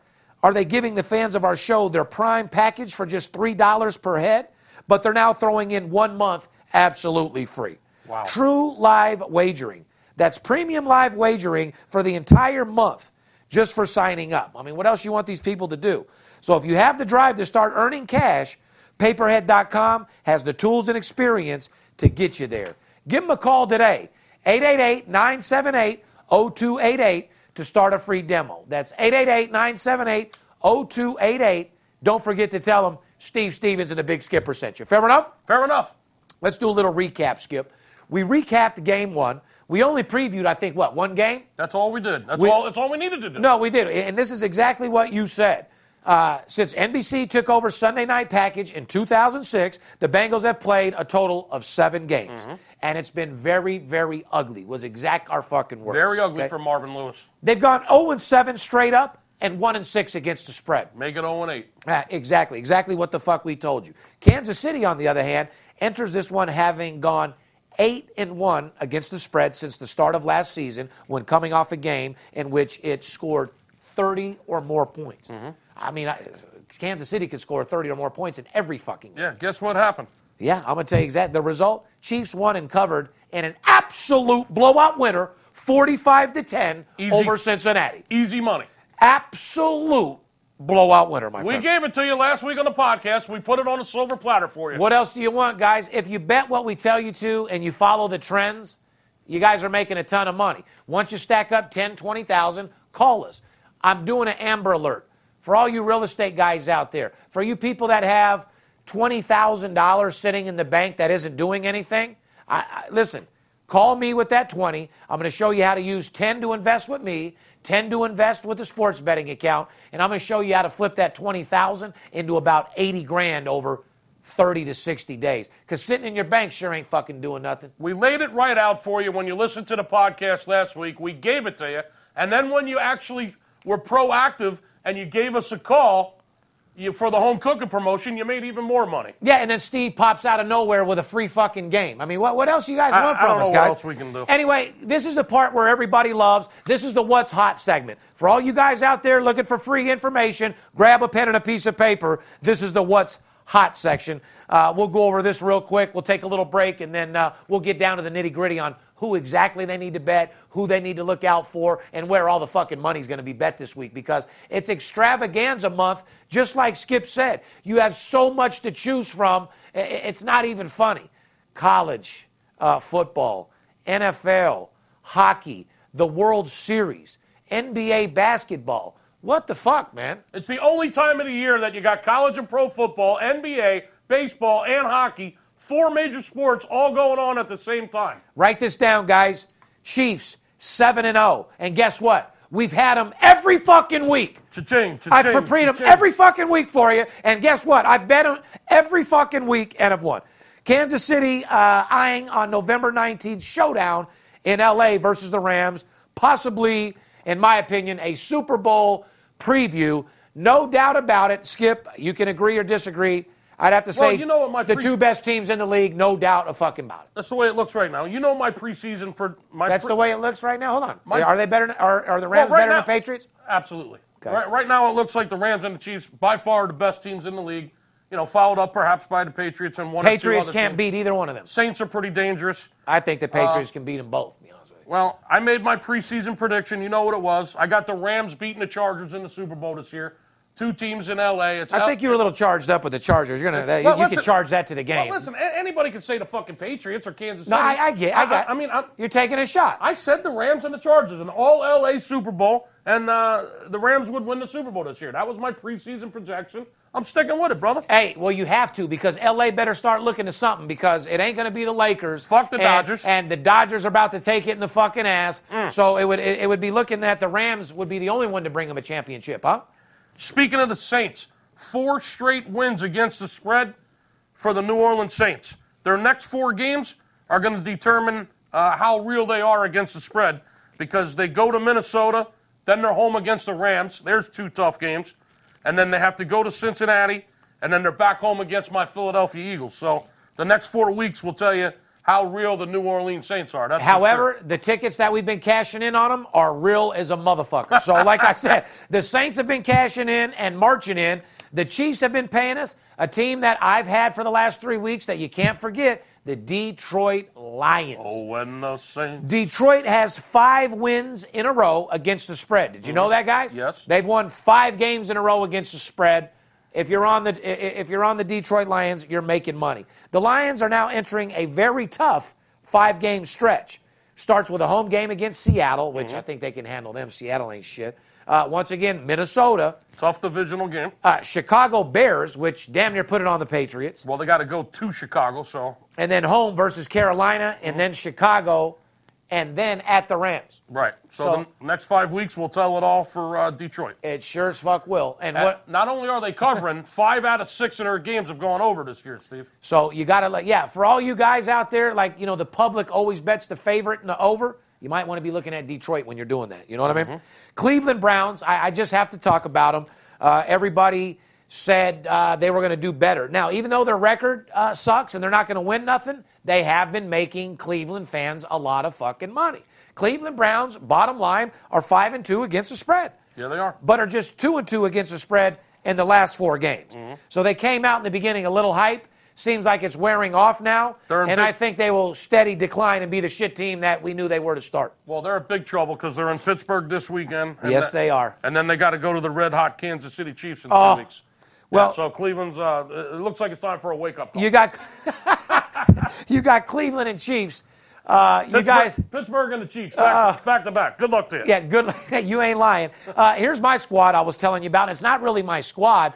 S1: are they giving the fans of our show their prime package for just $3 per head, but they're now throwing in one month absolutely free.
S2: Wow.
S1: True live wagering. That's premium live wagering for the entire month just for signing up. I mean, what else you want these people to do? So if you have the drive to start earning cash, payperhead.com has the tools and experience to get you there. Give them a call today. 888 978 0288 to start a free demo. That's 888 978 0288. Don't forget to tell them Steve Stevens and the Big Skipper sent you. Fair enough?
S2: Fair enough.
S1: Let's do a little recap, Skip. We recapped game one. We only previewed, I think, what, one game?
S2: That's all we did. That's
S1: We-
S2: all. That's all we needed to do.
S1: No, we did. And this is exactly what you said. Uh, since NBC took over Sunday Night Package in 2006, the Bengals have played a total of seven games.
S2: Mm-hmm.
S1: And it's been very, very ugly, was exact our fucking words.
S2: Very ugly
S1: okay?
S2: for Marvin Lewis.
S1: They've gone 0 and 7 straight up and 1 and 6 against the spread.
S2: Make it 0 and 8.
S1: Ah, exactly, exactly what the fuck we told you. Kansas City, on the other hand, enters this one having gone eight and one against the spread since the start of last season, when coming off a game in which it scored 30 or more points. I mean, I, Kansas City could score 30 or more points in every fucking game.
S2: Yeah. Guess what happened?
S1: Yeah, I'm gonna tell you exactly the result. Chiefs won and covered in an absolute blowout winner, 45 to 10
S2: Easy.
S1: over Cincinnati.
S2: Easy money.
S1: Absolute blowout winner, my
S2: We
S1: friend.
S2: gave it to you last week on the podcast. We put it on a silver platter for you.
S1: What else do you want, guys? If you bet what we tell you to and you follow the trends, you guys are making a ton of money. Once you stack up 10, 20,000, call us. I'm doing an Amber Alert for all you real estate guys out there. For you people that have $20,000 sitting in the bank that isn't doing anything, I, I, listen, call me with that 20. I'm going to show you how to use 10 to invest with me, 10 to invest with a sports betting account, and I'm going to show you how to flip that 20,000 into about 80 grand over 30 to 60 days. Because sitting in your bank sure ain't fucking doing nothing.
S2: We laid it right out for you when you listened to the podcast last week. We gave it to you. And then when you actually were proactive and you gave us a call you, for the home cooking promotion, you made even more money.
S1: Yeah, and then Steve pops out of nowhere with a free fucking game. I mean, what, what else you guys
S2: I-
S1: want
S2: I
S1: from us, guys?
S2: else we can do.
S1: Anyway, this is the part where everybody loves. This is the What's Hot segment. For all you guys out there looking for free information, grab a pen and a piece of paper. This is the What's Hot section. Uh, we'll go over this real quick. We'll take a little break, and then uh, we'll get down to the nitty gritty on who exactly they need to bet, who they need to look out for, and where all the fucking money's going to be bet this week because it's extravaganza month, just like Skip said. You have so much to choose from, it's not even funny. College, uh, football, NFL, hockey, the World Series, NBA basketball. What the fuck, man?
S2: It's the only time of the year that you got college and pro football, NBA, baseball, and hockey, four major sports all going on at the same time.
S1: Write this down, guys. Chiefs, 7 and 0. And guess what? We've had them every fucking week.
S2: Cha-ching, cha-ching,
S1: I've prepared them
S2: cha-ching.
S1: every fucking week for you. And guess what? I've bet them every fucking week and have won. Kansas City uh, eyeing on November 19th showdown in LA versus the Rams. Possibly, in my opinion, a Super Bowl preview. No doubt about it. Skip, you can agree or disagree. I'd have to say
S2: Well, you know what my
S1: the
S2: pre-
S1: two best teams in the league, no doubt a fucking about it.
S2: That's the way it looks right now. You know my preseason for my
S1: That's
S2: pre-
S1: the way it looks right now. Hold on.
S2: My-
S1: are they better? Are, are the Rams
S2: Well, right
S1: better
S2: now-
S1: than the Patriots?
S2: Absolutely.
S1: Okay.
S2: Right, right now, it looks like the Rams and the Chiefs, by far, are the best teams in the league. You know, followed up perhaps by the Patriots and one
S1: Patriots can't
S2: teams.
S1: beat either one of them.
S2: Saints are pretty dangerous.
S1: I think the Patriots uh, can beat them both. To be honest with you.
S2: Well, I made my preseason prediction. You know what it was. I got the Rams beating the Chargers in the Super Bowl this year. Two teams in L.A. It's
S1: I think you were a little charged up with the Chargers. You're gonna that,
S2: Well,
S1: you can charge that to the game.
S2: Well, listen, anybody can say the fucking Patriots or Kansas
S1: no,
S2: City.
S1: I, I get. I got.
S2: I, mean, I'm,
S1: you're taking a shot.
S2: I said the Rams and the Chargers, an all LA Super Bowl, and uh, the Rams would win the Super Bowl this year. That was my preseason projection. I'm sticking with it, brother.
S1: Hey, well, you have to because LA better start looking to something because it ain't going to be the Lakers.
S2: Fuck the
S1: and-
S2: Dodgers. Mm.
S1: And the Dodgers are about to take it in the fucking ass. So it would it, it would be looking that the Rams would be the only one to bring them a championship, huh?
S2: Speaking of the Saints, four straight wins against the spread for the New Orleans Saints. Their next four games are going to determine uh, how real they are against the spread because they go to Minnesota, then they're home against the Rams. There's two tough games. And then they have to go to Cincinnati, and then they're back home against my Philadelphia Eagles. So The next four weeks will tell you how real the New Orleans Saints are. That's
S1: However,
S2: sure.
S1: the tickets that we've been cashing in on them are real as a motherfucker. So, like I said, the Saints have been cashing in and marching in. The Chiefs have been paying us. A team that I've had for the last three weeks that you can't forget the Detroit Lions.
S2: oh, when the Saints.
S1: Detroit has five wins in a row against the spread. Did you know mm-hmm. that, guys?
S2: Yes.
S1: They've won five games in a row against the spread. If you're on the if you're on the Detroit Lions, you're making money. The Lions are now entering a very tough five game stretch. Starts with a home game against Seattle, which mm-hmm. I think they can handle them. Seattle ain't shit. Uh, once again, Minnesota,
S2: Tough divisional game.
S1: uh, Chicago Bears, which damn near put it on the Patriots,
S2: Well, they got to go to Chicago, so
S1: and then home versus Carolina, and then Chicago, and then at the Rams.
S2: right. So,
S1: So-
S2: the next five weeks will tell it all for uh, Detroit.
S1: It sure as fuck will. And
S2: And
S1: what?
S2: Not only are they covering, five out of six of their games have gone over this year, Steve.
S1: So you got to, like, yeah, for all you guys out there, like, you know, the public always bets the favorite and the over. You might want to be looking at Detroit when you're doing that. You know what I mean? Cleveland Browns, I, I just have to talk about them. Uh, everybody said uh, they were going to do better. Now, even though their record uh, sucks and they're not going to win nothing, they have been making Cleveland fans a lot of fucking money. Cleveland Browns, bottom line, are 5 and 2 against the spread
S2: Yeah, they are.
S1: but are just two and two against the spread in the last four games.
S2: Mm-hmm.
S1: So they came out in the beginning a little hype. Seems like it's wearing off now, and
S2: big-
S1: I think they will steady decline and be the shit team that we knew they were to start.
S2: Well, they're in big trouble because they're in Pittsburgh this weekend.
S1: Yes,
S2: the-
S1: they are.
S2: And then they got to go to the red hot Kansas City Chiefs in
S1: Oh,
S2: two weeks.
S1: well-
S2: Yeah, so Cleveland's. Uh, it looks like it's time for a wake up call.
S1: You got you got Cleveland and Chiefs. Uh, you guys,
S2: Pittsburgh and the Chiefs back, back to back. Good luck to you.
S1: yeah, good. you ain't lying. Uh, here's my squad I was telling you about. It's not really my squad.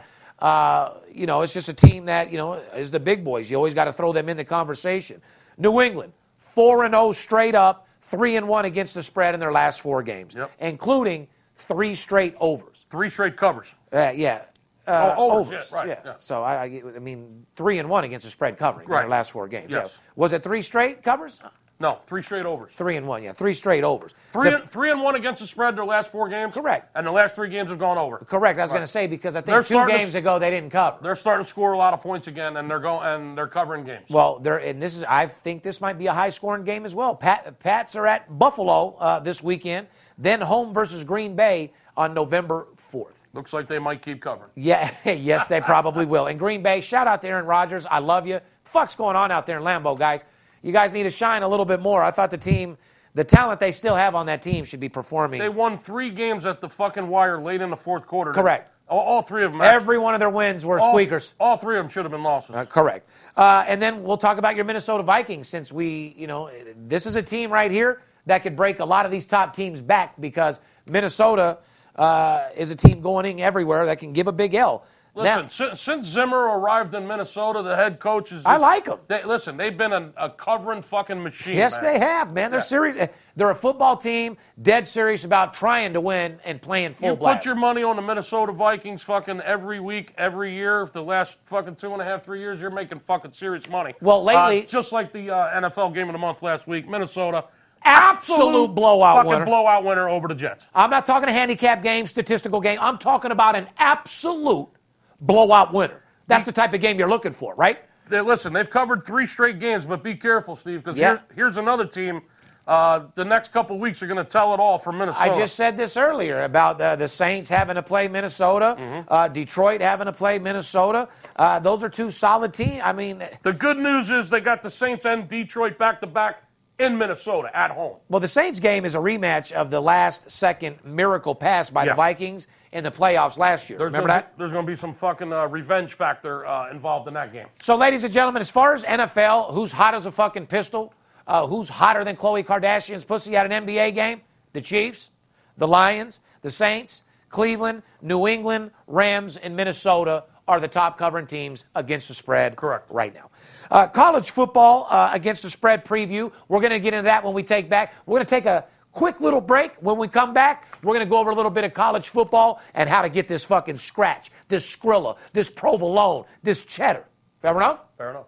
S1: Uh, you know, it's just a team that you know is the big boys. You always got to throw them in the conversation. New England, four and zero straight up, three and one against the spread in their last four games,
S2: Yep.
S1: including three straight overs.
S2: Three straight covers.
S1: Uh, yeah. Uh,
S2: Oh, overs, yeah, right, yeah.
S1: So I, I, I mean, three and one against the spread covering in their last four games.
S2: Yes.
S1: Yeah. Was it three straight covers?
S2: No, three straight overs.
S1: Three and one. Yeah, three straight overs.
S2: Three,
S1: The-
S2: and, three and one against the spread their last four games.
S1: Correct.
S2: And the last three games have gone over.
S1: Correct. I was
S2: Right.
S1: going to say because I think
S2: They're
S1: two
S2: to
S1: games
S2: s-
S1: ago they didn't cover.
S2: They're starting to score a lot of points again, and they're going and they're covering games.
S1: Well, they're and this is I think this might be a high scoring game as well. Pat, Pats are at Buffalo uh, this weekend, then home versus Green Bay on November fourth.
S2: Looks like they might keep covering.
S1: Yeah, yes, they probably will. And Green Bay, shout out to Aaron Rodgers. I love you. Fuck's going on out there in Lambeau, guys. You guys need to shine a little bit more. I thought the team, the talent they still have on that team, should be performing.
S2: They won three games at the fucking wire late in the fourth quarter.
S1: Correct.
S2: All, all three of them.
S1: Every one of their wins were
S2: all,
S1: squeakers.
S2: All three of them should have been losses.
S1: Uh, correct. Uh, and then we'll talk about your Minnesota Vikings since we, you know, this is a team right here that could break a lot of these top teams back because Minnesota uh, is a team going in everywhere that can give a big L.
S2: Listen,
S1: now,
S2: since, since Zimmer arrived in Minnesota, the head coach is.
S1: I like 'em.
S2: They, listen, they've been a, a covering fucking machine.
S1: yes,
S2: man.
S1: they have, man. They're
S2: Yeah.
S1: serious. They're a football team, dead serious about trying to win and playing full
S2: You
S1: blast.
S2: put your money on the Minnesota Vikings fucking every week, every year. For the last fucking two and a half, three years, you're making fucking serious money.
S1: Well, lately-
S2: Uh, just like the uh, NFL game of the month last week, Minnesota.
S1: Absolute blowout
S2: fucking
S1: winner.
S2: blowout winner over the Jets.
S1: I'm not talking a handicap game, statistical game. I'm talking about an absolute blowout winner. That's the type of game you're looking for, right?
S2: They, listen, they've covered three straight games, but be careful, Steve, because
S1: Yeah.
S2: here's, here's another team. Uh, the next couple weeks are going to tell it all for Minnesota.
S1: I just said this earlier about the, the Saints having to play Minnesota,
S2: Mm-hmm.
S1: uh, Detroit having to play Minnesota. Uh, those are two solid teams. I mean,
S2: the good news is they got the Saints and Detroit back to back in Minnesota at home.
S1: well, the Saints game is a rematch of the last second miracle pass by
S2: Yeah.
S1: the Vikings in the playoffs last year.
S2: There's
S1: Remember
S2: gonna
S1: that?
S2: Be, there's going to be some fucking uh, revenge factor uh, involved in that game.
S1: So, ladies and gentlemen, as far as NFL, who's hot as a fucking pistol? Uh, who's hotter than Khloe Kardashian's pussy at an NBA game? The Chiefs, the Lions, the Saints, Cleveland, New England, Rams, and Minnesota are the top covering teams against the spread
S2: Correct.
S1: right now. Uh, college football uh, against the spread preview. We're going to get into that when we take back. We're going to take a quick little break. When we come back, we're going to go over a little bit of college football and how to get this fucking scratch, this Skrilla, this provolone, this cheddar. Fair enough?
S2: Fair enough.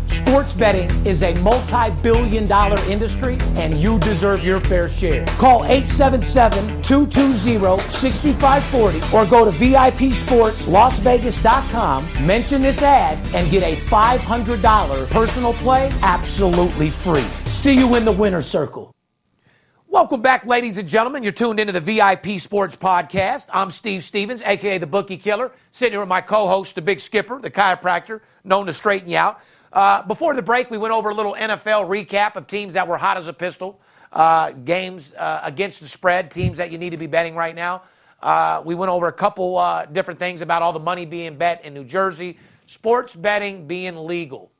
S1: sports betting is a multi billion dollar industry and you deserve your fair share. Call 877 220 6540 or go to VIPSportsLasVegas.com, mention this ad, and get a $500 personal play absolutely free. See you in the winner's circle. Welcome back, ladies and gentlemen. You're tuned into the VIP Sports Podcast. I'm Steve Stevens, aka the Bookie Killer, sitting here with my co-host, the Big Skipper, the chiropractor, known to straighten you out. Uh, before the break, we went over a little NFL recap of teams that were hot as a pistol, uh, games uh, against the spread, teams that you need to be betting right now. Uh, we went over a couple uh, different things about all the money being bet in New Jersey, sports betting being legal.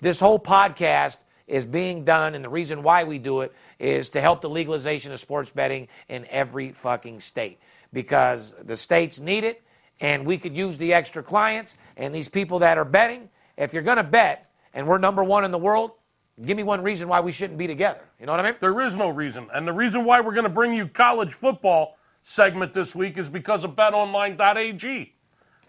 S1: This whole podcast is being done, and the reason why we do it is to help the legalization of sports betting in every fucking state because the states need it, and we could use the extra clients and these people that are betting. If you're going to bet, and we're number one in the world, give me one reason why we shouldn't be together. You know what I mean?
S2: There is no reason. And the reason why we're going to bring you college football segment this week is because of betonline.ag.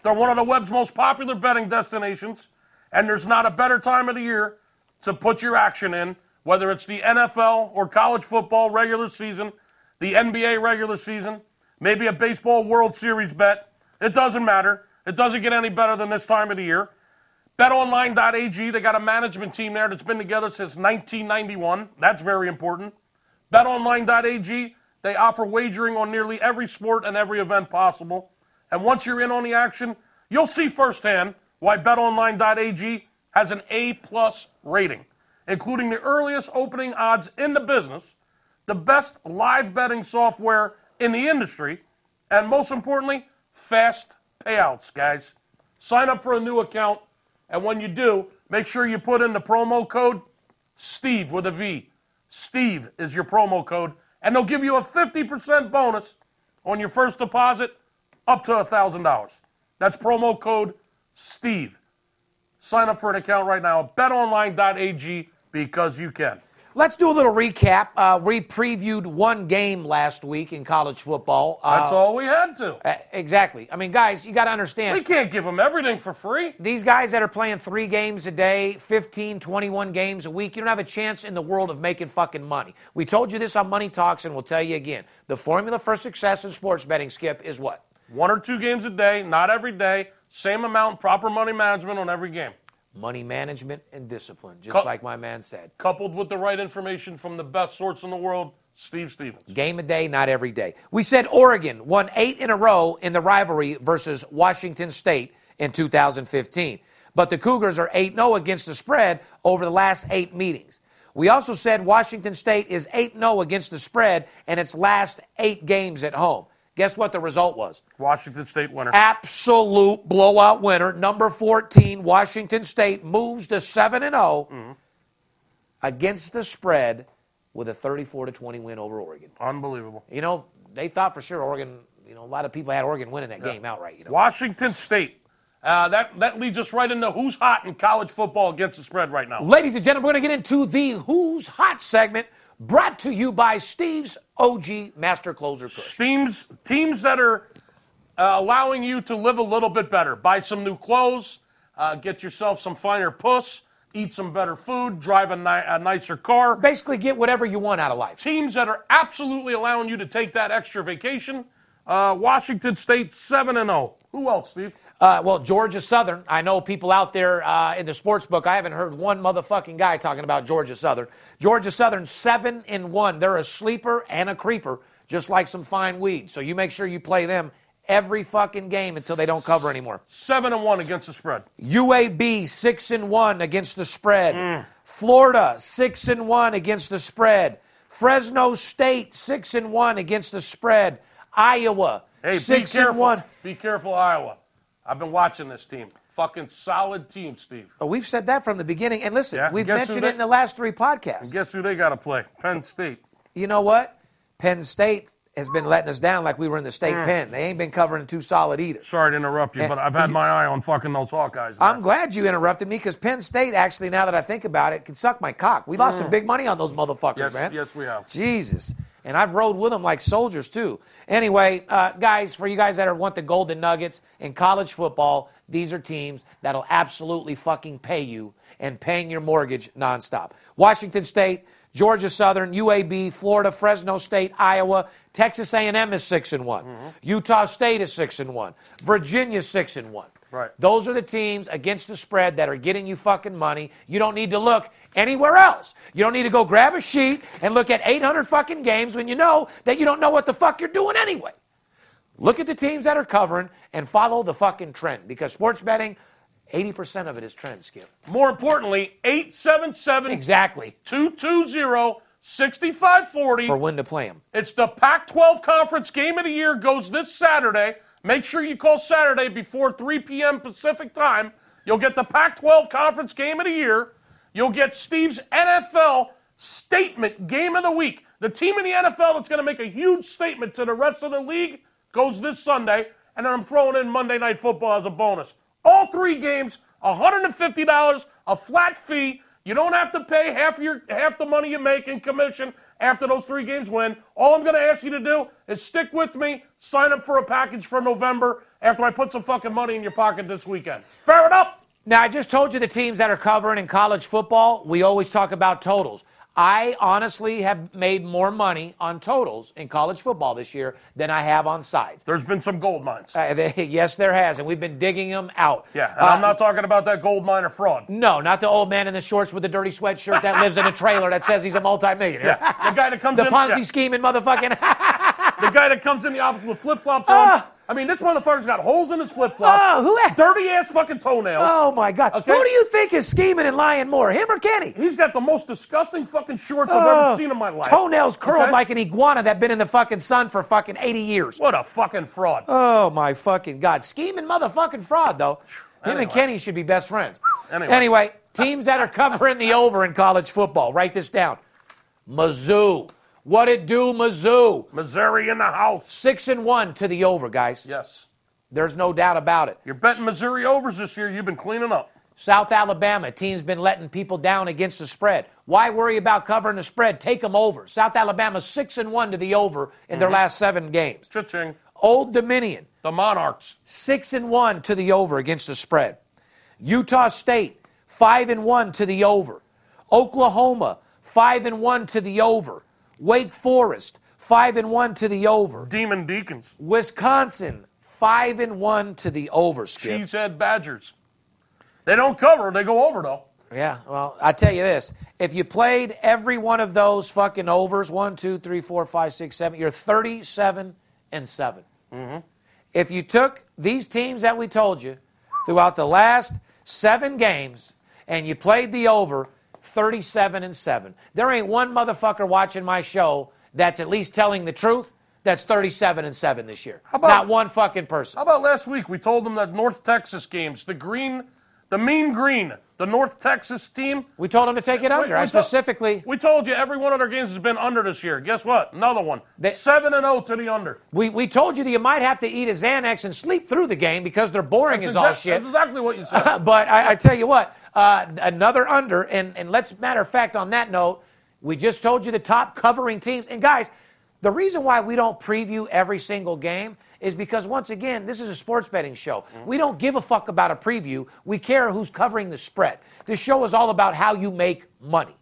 S2: They're one of the web's most popular betting destinations, and there's not a better time of the year to put your action in, whether it's the NFL or college football regular season, the NBA regular season, maybe a baseball World Series bet. It doesn't matter. It doesn't get any better than this time of the year. BetOnline.ag, they got a management team there that's been together since 1991. That's very important. BetOnline.ag, they offer wagering on nearly every sport and every event possible. And once you're in on the action, you'll see firsthand why BetOnline.ag has an A plus rating, including the earliest opening odds in the business, the best live betting software in the industry, and most importantly, fast payouts, guys. Sign up for a new account, and when you do, make sure you put in the promo code STEVE with a V. Steve is your promo code, and they'll give you a 50% bonus on your first deposit up to $1,000. That's promo code STEVE. Sign up for an account right now at betonline.ag because you can.
S1: Let's do a little recap. Uh, we previewed one game last week in college football. Uh,
S2: That's all we had to.
S1: uh, exactly. I mean, guys, you got to understand.
S2: We can't give them everything for free.
S1: these guys that are playing three games a day, 15, 21 games a week, you don't have a chance in the world of making fucking money. We told you this on Money Talks, and we'll tell you again. The formula for success in sports betting, Skip, is what?
S2: One or two games a day, not every day. Same amount, proper money management on every game.
S1: Money management and discipline, just
S2: Co-
S1: like my man said.
S2: Coupled with the right information from the best source in the world, Steve Stevens.
S1: Game a day, not every day. We said Oregon won eight in a row in the rivalry versus Washington State in 2015. But the Cougars are 8 0 against the spread over the last eight meetings. We also said Washington State is 8 0 against the spread in its last eight games at home. Guess what the result was?
S2: Washington State winner.
S1: Absolute blowout winner. Number 14, Washington State moves to 7 and 0 against the spread with a 34 to 20 win over Oregon.
S2: Unbelievable.
S1: You know, they thought for sure Oregon, you know, a lot of people had Oregon winning that game outright, you know.
S2: Washington State. Uh, that, that leads us right into who's hot in college football against the spread right now.
S1: Ladies and gentlemen, we're going to get into the Who's Hot segment brought to you by Steve's OG Master Closer Push.
S2: Teams, teams that are uh, allowing you to live a little bit better. Buy some new clothes, uh, get yourself some finer puss, eat some better food, drive a, ni- a nicer car.
S1: Basically, get whatever you want out of life.
S2: Teams that are absolutely allowing you to take that extra vacation. Uh, Washington State 7 and 0. Who else, Steve?
S1: Uh, well, Georgia Southern. I know people out there uh, in the sports book. I haven't heard one motherfucking guy talking about Georgia Southern. Georgia Southern seven and one. They're a sleeper and a creeper, just like some fine weed. So you make sure you play them every fucking game until they don't cover anymore.
S2: 7 and 1 against the spread.
S1: UAB six and one against the spread. Florida six and one against the spread. Fresno State six and one against the spread. Iowa
S2: Hey,
S1: six
S2: be careful.
S1: and one.
S2: Be careful, Iowa. I've been watching this team. Fucking solid team, Steve.
S1: Oh, We've said that from the beginning, and listen,
S2: Yeah,
S1: we've
S2: who
S1: mentioned
S2: they-
S1: it in the last three podcasts.
S2: Guess who they got to play? Penn State.
S1: You know what? Penn State has been letting us down like we were in the state
S2: Mm.
S1: pen. They ain't been covering too solid either.
S2: Sorry to interrupt you,
S1: And
S2: but I've had my eye on fucking those Hawkeyes.
S1: I'm glad you interrupted me because Penn State, actually, now that I think about it, can suck my cock. We lost some big money on those motherfuckers,
S2: Mm. Yes,
S1: man.
S2: yes, we have.
S1: Jesus. And I've rode with them like soldiers, too. Anyway, uh, guys, for you guys that are, want the Golden Nuggets in college football, these are teams that'll absolutely fucking pay you and paying your mortgage nonstop. Washington State, Georgia Southern, UAB, Florida, Fresno State, Iowa, Texas A&M is 6 and one
S2: Mm-hmm.
S1: Utah State is 6 and one Virginia 6 and one
S2: Right.
S1: Those are the teams against the spread that are getting you fucking money. You don't need to look anywhere else. You don't need to go grab a sheet and look at 800 fucking games when you know that you don't know what the fuck you're doing anyway. Look at the teams that are covering and follow the fucking trend because sports betting, 80% of it is trend, Skip.
S2: More importantly, 877
S1: Exactly.
S2: 220 6540.
S1: For when to play them.
S2: It's the Pac 12 Conference Game of the Year goes this Saturday. Make sure you call Saturday before 3 p.m. Pacific time. You'll get the Pac 12 Conference Game of the Year. You'll get Steve's NFL Statement Game of the Week. The team in the NFL that's going to make a huge statement to the rest of the league goes this Sunday. And then I'm throwing in Monday Night Football as a bonus. All three games, $150, a flat fee. You don't have to pay half your half the money you make in commission after those three games win. All I'm going to ask you to do is stick with me, sign up for a package for November after I put some fucking money in your pocket this weekend. Fair enough?
S1: Now, I just told you the teams that are covering in college football, we always talk about totals. I honestly have made more money on totals in college football this year than I have on sides.
S2: There's been some gold mines.
S1: Uh, they- yes, there has, and we've been digging them out.
S2: Yeah, and
S1: Uh,
S2: I'm not talking about that gold mine of fraud.
S1: No, not the old man in the shorts with the dirty sweatshirt that lives in a trailer that says he's a multimillionaire.
S2: Yeah, the guy that comes
S1: the
S2: in.
S1: Ponzi
S2: yeah,
S1: scheming motherfucking.
S2: The guy that comes in the office with flip flops on.
S1: Ah.
S2: I mean, this motherfucker's got holes in his flip flops.
S1: Oh, who had-
S2: Dirty ass fucking toenails.
S1: oh my God!
S2: Okay.
S1: Who do you think is scheming and lying more, him or Kenny?
S2: He's got the most disgusting fucking shorts I've
S1: Oh,
S2: ever seen in my life.
S1: Toenails curled
S2: Okay?
S1: like an iguana that been in the fucking sun for fucking 80 years.
S2: What a fucking fraud.
S1: Oh my fucking god! Scheming motherfucking fraud though. Him and Kenny should be best friends.
S2: Anyway.
S1: teams that are covering the over in college football. Write this down. Mizzou. What it do, Mizzou?
S2: Missouri in the house.
S1: Six and one to the over, guys.
S2: Yes.
S1: There's no doubt about it.
S2: You're betting Missouri overs this year. You've been cleaning up.
S1: South Alabama, team's been letting people down against the spread. Why worry about covering the spread? Take them over. South Alabama six and one to the over in their mm-hmm. last seven games.
S2: Cha-ching.
S1: Old Dominion,
S2: The Monarchs.
S1: six and one to the over against the spread. Utah State, five and one to the over. Oklahoma, five and one to the over. Wake Forest, five and one to the over.
S2: Demon Deacons.
S1: Wisconsin, five and one to the over. Skip.
S2: Cheesehead Badgers. They don't cover. They go over, though.
S1: Yeah, well, I tell you this: if you played every one of those fucking overs, one, two, three, four, five, six, seven, you're thirty-seven and 7 mm-hmm. If you took these teams that we told you throughout the last seven games and you played the over, thirty-seven and seven, there ain't one motherfucker watching my show that's at least telling the truth. That's thirty-seven and seven this year.
S2: about-
S1: Not one fucking person.
S2: How about last week? We told them that North Texas games, the green, the mean green, the North Texas team.
S1: We told them to take it under. I
S2: we to-
S1: specifically.
S2: We told you every one of their games has been under this year. Guess what? Another one.
S1: They-
S2: 7 and 0 to the under.
S1: We, we told you that you might have to eat a Xanax and sleep through the game because they're boring as all shit.
S2: That's exactly what you said.
S1: but I, I tell you what, uh, another under, and, and let's matter of fact on that note, we just told you the top covering teams. And guys, the reason why we don't preview every single game is because, once again, this is a sports betting show. We don't give a fuck about a preview. We care who's covering the spread. This show is all about how you make money.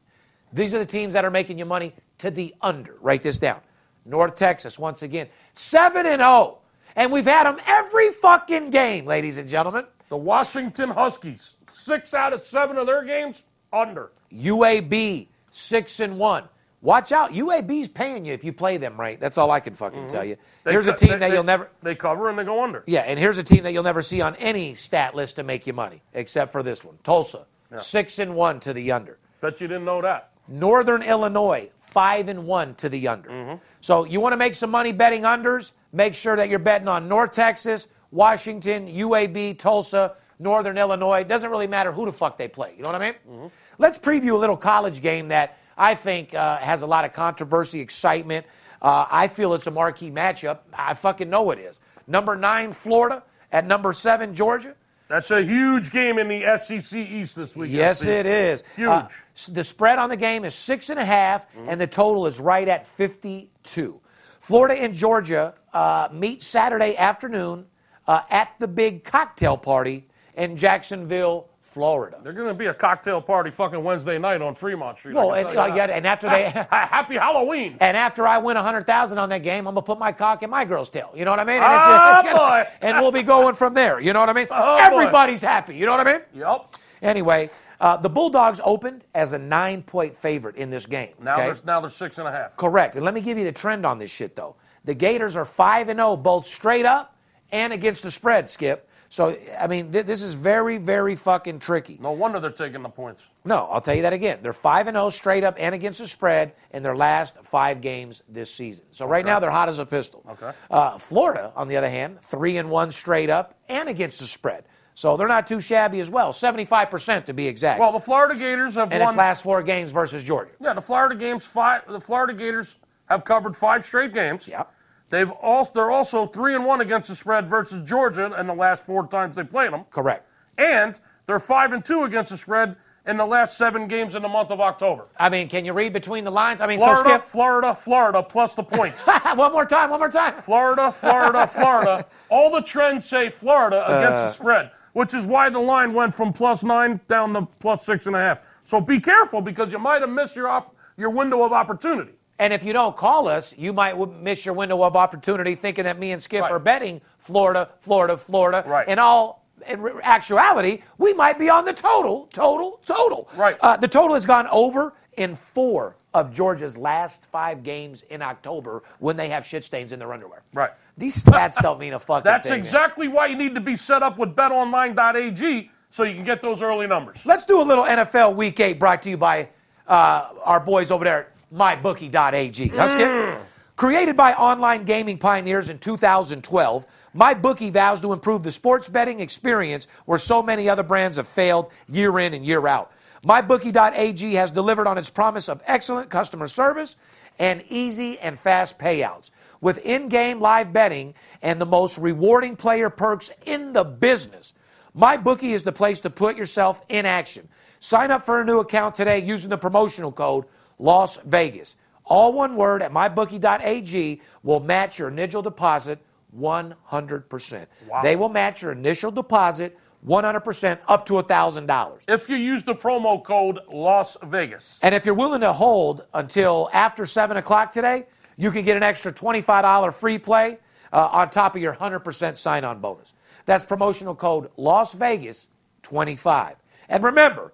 S1: These are the teams that are making you money to the under. Write this down. North Texas, once again, 7 and 0. And we've had them every fucking game, ladies and gentlemen.
S2: The Washington Huskies, six out of seven of their games, under.
S1: UAB, 6 and 1. Watch out. UAB's paying you if you play them right. That's all I can fucking mm-hmm. tell you.
S2: They
S1: Here's a team
S2: they-
S1: that
S2: they-
S1: you'll never.
S2: They cover and they go under.
S1: Yeah, and here's a team that you'll never see on any stat list to make you money, except for this one Tulsa, 6 and 1 to the under.
S2: Bet you didn't know that.
S1: Northern Illinois, five and one to the under. Mm-hmm. So you want to make some money betting unders? Make sure that you're betting on North Texas, Washington, UAB, Tulsa, Northern Illinois. It doesn't really matter who the fuck they play. You know what I mean? Let's preview a little college game that I think uh, has a lot of controversy, excitement. Uh, I feel it's a marquee matchup. I fucking know it is. Number nine, Florida, at number seven, Georgia.
S2: That's a huge game in the SEC East this weekend.
S1: Yes, it is.
S2: Huge.
S1: Uh, the spread on the game is six and a half, and the total is right at 52. Florida and Georgia uh, meet Saturday afternoon uh, at the big cocktail party in Jacksonville, Florida.
S2: They're going to be a cocktail party fucking Wednesday night on Fremont Street.
S1: Well, and, uh, yeah, and after they.
S2: Happy Halloween.
S1: And after I win 100000 on that game, I'm going to put my cock in my girl's tail. You know what I mean? And,
S2: Ah,
S1: it's-
S2: boy.
S1: and we'll be going from there. You know what I mean?
S2: Oh, boy.
S1: Everybody's happy. You know what I mean?
S2: Yep.
S1: Anyway, uh, the Bulldogs opened as a nine point favorite in this game.
S2: Now
S1: okay?
S2: now they're six and a half.
S1: Correct. And let me give you the trend on this shit, though. The Gators are 5 and 0, both straight up and against the spread, Skip. So, I mean, th- this is very, very fucking tricky.
S2: No wonder they're taking the points.
S1: No, I'll tell you that again. They're 5 and 0 straight up and against the spread in their last five games this season. So, right now, they're hot as a pistol.
S2: Okay.
S1: Uh, Florida, on the other hand, 3 and 1 straight up and against the spread. So, they're not too shabby as well. 75% to be exact.
S2: Well, the Florida Gators have
S1: and
S2: won.
S1: its last four games versus Georgia.
S2: yeah, the Florida games five. The Florida Gators have covered five straight games.
S1: Yeah.
S2: They've also they're also three and one against the spread versus Georgia in the last four times they played them,
S1: Correct.
S2: and they're five and two against the spread in the last seven games in the month of October.
S1: I mean, can you read between the lines? I mean,
S2: Florida,
S1: so Skip.
S2: Florida, Florida, plus the points.
S1: one more time, one more time.
S2: Florida, Florida, Florida. All the trends say Florida against
S1: Uh.
S2: the spread, which is why the line went from plus nine down to plus six and a half. So be careful because you might have missed your op- your window of opportunity.
S1: And if you don't call us, you might miss your window of opportunity thinking that me and Skip
S2: Right.
S1: are betting Florida, Florida, Florida.
S2: Right.
S1: In all in actuality, we might be on the total, total, total.
S2: Right.
S1: Uh, the total has gone over in four of Georgia's last five games in October when they have shit stains in their underwear.
S2: Right.
S1: These stats don't mean a fucking
S2: That's
S1: thing. man.
S2: exactly why you need to be set up with betonline.ag so you can get those early numbers.
S1: Let's do a little NFL Week 8 brought to you by uh, our boys over there mybookie.ag. Skip? Created by online gaming pioneers in 2012, MyBookie vows to improve the sports betting experience where so many other brands have failed year in and year out. MyBookie.ag has delivered on its promise of excellent customer service and easy and fast payouts. With in game live betting and the most rewarding player perks in the business, MyBookie is the place to put yourself in action. Sign up for a new account today using the promotional code Las Vegas. All one word at mybookie.ag will match your initial deposit 100%. They will match your initial deposit 100% up to $1,000.
S2: If you use the promo code Las Vegas.
S1: And if you're willing to hold until after 7 o'clock today, you can get an extra $25 free play uh, on top of your 100% sign on bonus. That's promotional code Las Vegas 25. And remember,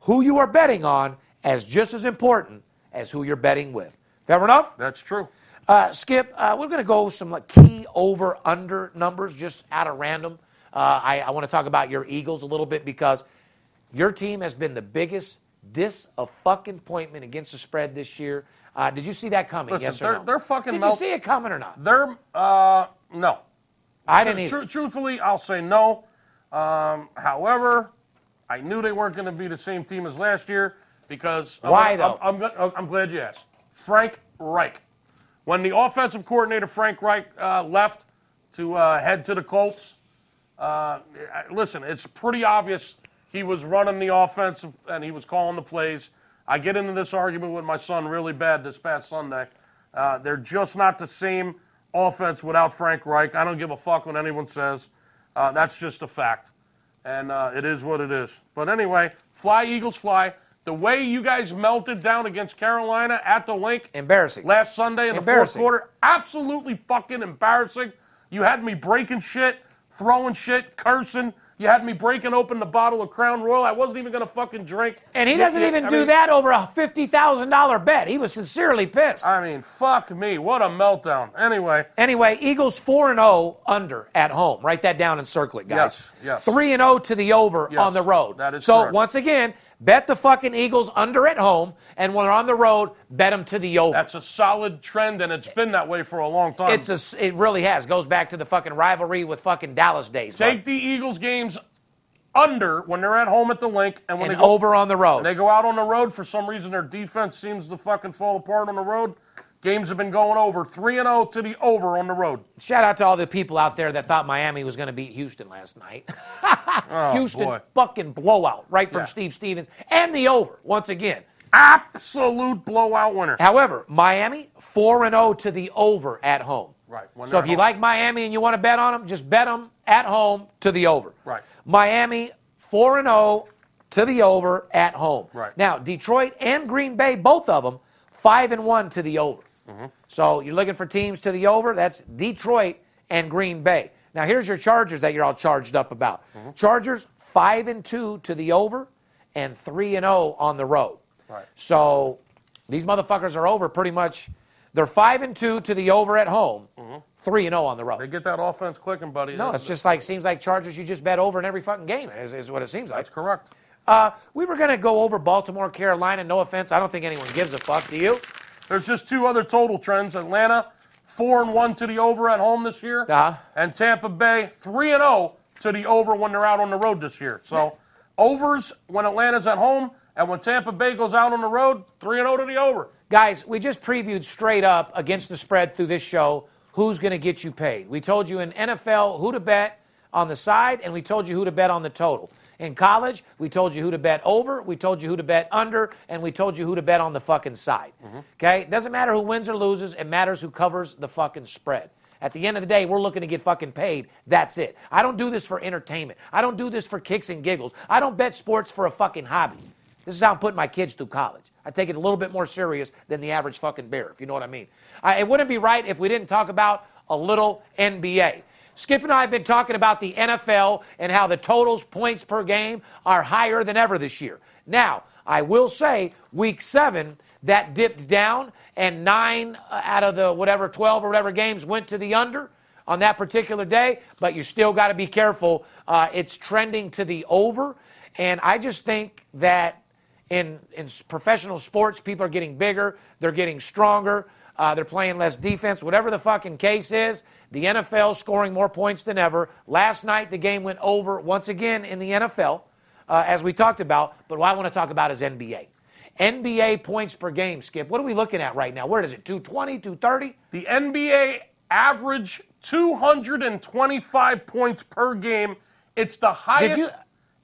S1: who you are betting on as just as important as who you're betting with. Fair enough?
S2: That's true.
S1: Uh, Skip, uh, we're going to go with some like, key over under numbers just out of random. Uh, I, I want to talk about your Eagles a little bit because your team has been the biggest disappointment against the spread this year. Uh, did you see that coming?
S2: Listen,
S1: yes or
S2: they're-
S1: no?
S2: they're fucking
S1: Did
S2: melt-
S1: you see it coming or not?
S2: They're uh no.
S1: I didn't either.
S2: Tru- truthfully, I'll say no. Um, however, I knew they weren't going to be the same team as last year because
S1: Why,
S2: I'm,
S1: though?
S2: I'm, I'm, I'm glad you asked. Frank Reich, when the offensive coordinator Frank Reich uh, left to uh, head to the Colts, uh, listen, it's pretty obvious he was running the offense and he was calling the plays. I get into this argument with my son really bad this past Sunday. Uh, they're just not the same offense without Frank Reich. I don't give a fuck what anyone says. Uh, that's just a fact. And uh, it is what it is. But anyway, fly, Eagles, fly. The way you guys melted down against Carolina at the Linc
S1: Embarrassing.
S2: last Sunday in the fourth quarter, absolutely fucking embarrassing. You had me breaking shit, throwing shit, cursing. You had me breaking open the bottle of Crown Royal. I wasn't even going to fucking drink.
S1: And he doesn't even
S2: I
S1: do
S2: mean-
S1: that over a $50,000 bet. He was sincerely pissed.
S2: I mean, fuck me. What a meltdown. Anyway,
S1: Anyway, Eagles 4 and 0 under at home. Write that down and circle it, guys.
S2: Yes, yes.
S1: 3 and 0 to the over
S2: Yes,
S1: on the road.
S2: that is
S1: so
S2: correct.
S1: once again, bet the fucking Eagles under at home and when they're on the road, bet them to the over.
S2: that's a solid trend, and it's been that way for a long time.
S1: it's a it really has goes back to the fucking rivalry with fucking Dallas days. bud.
S2: Take the Eagles games under when they're at home at the Linc, and when
S1: and
S2: they go
S1: over on the road.
S2: they go out on the road, for some reason their defense seems to fucking fall apart on the road. Games have been going over three and zero to the over on the road.
S1: Shout out to all the people out there that thought Miami was going to beat Houston last night. Oh, Houston
S2: Oh, boy.
S1: fucking blowout right from
S2: Yeah.
S1: Steve Stevens and the over once again.
S2: Absolute blowout winner.
S1: However, Miami 4 and 0 to the over at home.
S2: Right,
S1: So if you
S2: home.
S1: like Miami and you want to bet on them, just bet them at home to the over.
S2: Right.
S1: Miami 4 and 0 to the over at home.
S2: Right.
S1: Now, Detroit and Green Bay, both of them 5 and 1 to the over.
S2: Mm-hmm.
S1: So you're looking for teams to the over, that's Detroit and Green Bay. Now here's your Chargers that you're all charged up about.
S2: Mm-hmm.
S1: Chargers 5 and 2 to the over and 3 and 0 on the road.
S2: Right.
S1: So these motherfuckers are over pretty much. They're five and two to the over at home, mm-hmm. three and zero on the
S2: Mm-hmm. They get that offense clicking, buddy.
S1: No, it's just like seems like Chargers. You just bet over in every fucking game. Is, is what it seems like.
S2: that's correct.
S1: Uh, we were gonna go over Baltimore, Carolina. No offense, I don't think anyone gives a fuck. Do you?
S2: There's just two other total trends. Atlanta, four and one to the over at home this year,
S1: Uh-huh.
S2: and Tampa Bay, three and zero to the over when they're out on the road this year. So, overs when Atlanta's at home, and when Tampa Bay goes out on the road, three and zero to the over.
S1: Guys, we just previewed straight up against the spread through this show who's going to get you paid. We told you in NFL who to bet on the side, and we told you who to bet on the total. In college, we told you who to bet over, we told you who to bet under, and we told you who to bet on the fucking side. Okay? It doesn't matter who wins or loses, it matters who covers the fucking spread. At the end of the day, we're looking to get fucking paid. That's it. I don't do this for entertainment. I don't do this for kicks and giggles. I don't bet sports for a fucking hobby. This is how I'm putting my kids through college. I take it a little bit more serious than the average fucking bear, if you know what I mean. I, it wouldn't be right if we didn't talk about a little NBA. Skip and I have been talking about the NFL and how the totals, points per game, are higher than ever this year. Now, I will say, week seven, that dipped down, and nine uh, out of the whatever, 12 or whatever games went to the under on that particular day, but you still got to be careful. Uh, it's trending to the over, and I just think that in, in professional sports, people are getting bigger, they're getting stronger, uh, they're playing less defense. Whatever the fucking case is, the NFL scoring more points than ever. Last night, the game went over once again in the NFL, uh, as we talked about, but what I want to talk about is NBA. NBA points per game, Skip. What are we looking at right now? Where is it? 220, 230?
S2: The NBA average 225 points per game. It's the highest.
S1: you-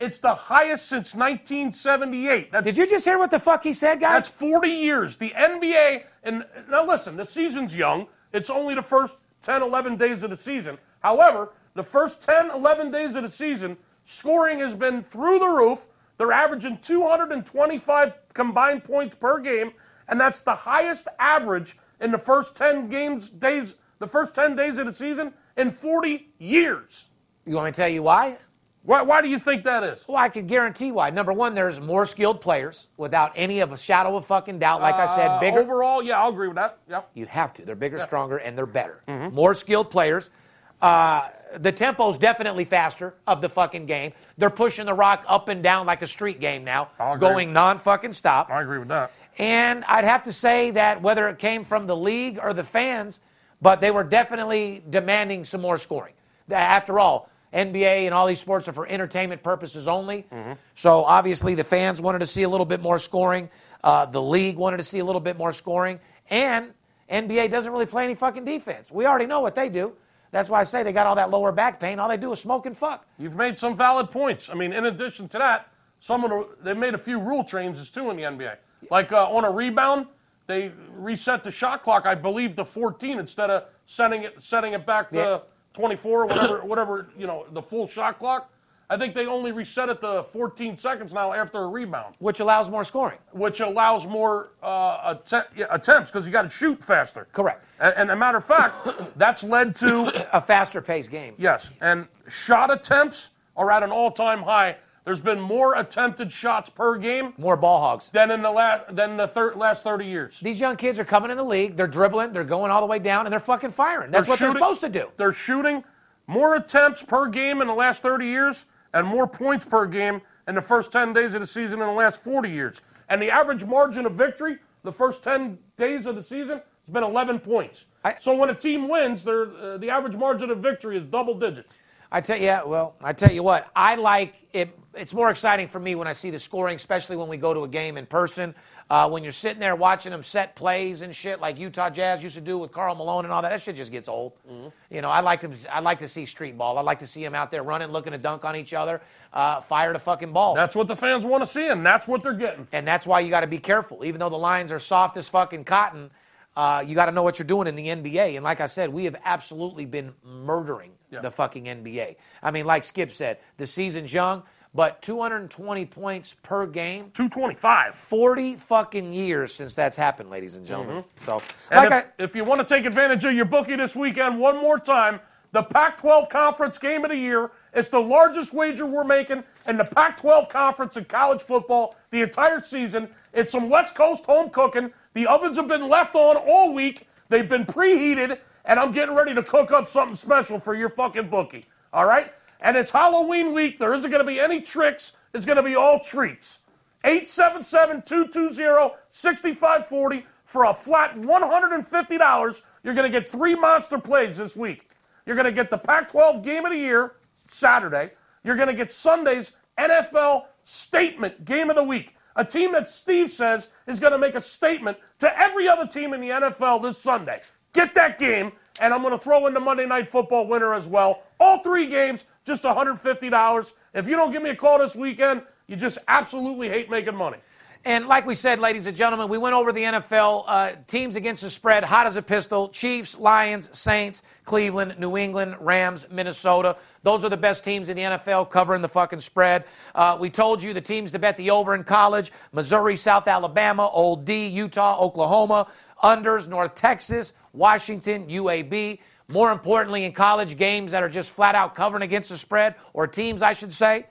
S2: It's the highest since 1978. That's
S1: Did you just hear what the fuck he said, guys?
S2: That's 40 years. The NBA, and now listen, the season's young. It's only the first 10, 11 days of the season. However, the first 10, 11 days of the season, scoring has been through the roof. They're averaging 225 combined points per game, and that's the highest average in the first 10 games, days, the first 10 days of the season in 40 years.
S1: You want me to tell you why?
S2: Why, why do you think that is?
S1: Well, I can guarantee why. Number one, there's more skilled players without any of a shadow of fucking doubt. Like I said,
S2: Uh,
S1: bigger.
S2: Overall, yeah, I'll agree with that. Yep.
S1: You have to. They're bigger, stronger, and they're better.
S2: Mm-hmm.
S1: More skilled players. Uh, the tempo's definitely faster of the fucking game. They're pushing the rock up and down like a street game now, going non fucking stop.
S2: I agree with that.
S1: And I'd have to say that whether it came from the league or the fans, but they were definitely demanding some more scoring. After all, NBA and all these sports are for entertainment purposes only. So obviously the fans wanted to see a little bit more scoring. Uh, the league wanted to see a little bit more scoring. And NBA doesn't really play any fucking defense. We already know what they do. That's why I say they got all that lower back pain. All they do is smoke and fuck.
S2: You've made some valid points. I mean, in addition to that, some of the they made a few rule changes too in the NBA. Like uh, on a rebound, they reset the shot clock, I believe, to 14 instead of setting it setting it back to
S1: Yeah.
S2: 24, whatever, whatever you know, the full shot clock. I think they only reset it to 14 seconds now after a rebound,
S1: Which allows more scoring.
S2: which allows more uh, att- yeah, attempts because you got to shoot faster.
S1: Correct.
S2: And, and a matter of fact, that's led to
S1: A faster paced game.
S2: yes, and shot attempts are at an all-time high. There's been more attempted shots per game
S1: More ball hogs.
S2: than in the last than the thir- last 30 years.
S1: These young kids are coming in the league. They're dribbling. They're going all the way down, and they're fucking firing. That's what
S2: shooting-
S1: they're supposed to do.
S2: They're shooting more attempts per game in the last 30 years and more points per game in the first 10 days of the season in the last 40 years. And the average margin of victory the first 10 days of the season has been 11 points.
S1: I-
S2: so when a team wins, they're, uh, the average margin of victory is double digits.
S1: I tell you, yeah, well, I tell you what, I like it. It's more exciting for me when I see the scoring, especially when we go to a game in person. Uh, when you're sitting there watching them set plays and shit like Utah Jazz used to do with Karl Malone and all that, that shit just gets old. You know, I like to, I like to see street ball. I like to see them out there running, looking to dunk on each other, uh, fire the fucking ball.
S2: That's what the fans want to see, and that's what they're getting.
S1: and that's why you got to be careful. Even though the lines are soft as fucking cotton, uh, you got to know what you're doing in the NBA. And like I said, we have absolutely been murdering
S2: Yeah.
S1: the fucking NBA. I mean, like Skip said, the season's young, but 220 points per game.
S2: 225.
S1: 40 fucking years since that's happened, ladies and gentlemen. Mm-hmm. So,
S2: And
S1: like
S2: if,
S1: I,
S2: if you want to take advantage of your bookie this weekend, one more time, the Pac 12 Conference game of the year. It's the largest wager we're making in the Pac 12 Conference in college football the entire season. It's some West Coast home cooking. The ovens have been left on all week, they've been preheated, and I'm getting ready to cook up something special for your fucking bookie. All right? And it's Halloween week. There isn't going to be any tricks, it's going to be all treats. 877-220-6540 for a flat $150. You're going to get three monster plays this week. You're going to get the Pac-12 game of the year Saturday. You're going to get Sunday's NFL statement game of the week. A team that Steve says is going to make a statement to every other team in the NFL this Sunday. Get that game, and I'm going to throw in the Monday Night Football winner as well. All three games, just $150. If you don't give me a call this weekend, you just absolutely hate making money.
S1: And like we said, ladies and gentlemen, we went over the NFL uh, teams against the spread, hot as a pistol Chiefs, Lions, Saints, Cleveland, New England, Rams, Minnesota. Those are the best teams in the NFL covering the fucking spread. Uh, we told you the teams to bet the over in college Missouri, South Alabama, Old D, Utah, Oklahoma, unders, North Texas, Washington, UAB. More importantly, in college games that are just flat out covering against the spread, or teams, I should say,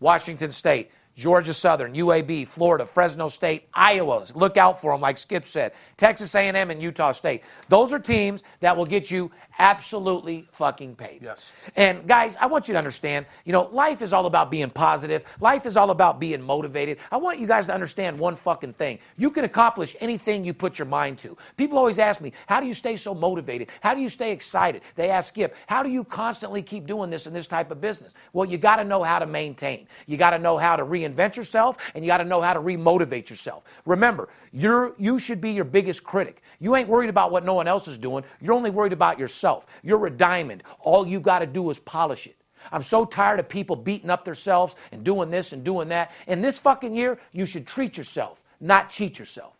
S1: Washington State, Georgia Southern, UAB, Florida, Fresno State, Iowa. Look out for them, like Skip said. Texas A&M and Utah State. Those are teams that will get you absolutely fucking paid.
S2: Yes.
S1: And guys, I want you to understand, you know, life is all about being positive. Life is all about being motivated. I want you guys to understand one fucking thing. You can accomplish anything you put your mind to. People always ask me, how do you stay so motivated? How do you stay excited? They ask Skip, how do you constantly keep doing this in this type of business? Well, you got to know how to maintain. You got to know how to reinvent yourself and you got to know how to remotivate yourself. Remember, you're you should be your biggest critic. You ain't worried about what no one else is doing. You're only worried about yourself. You're a diamond. All you got to do is polish it. I'm so tired of people beating up themselves and doing this and doing that. In this fucking year, you should treat yourself, not cheat yourself.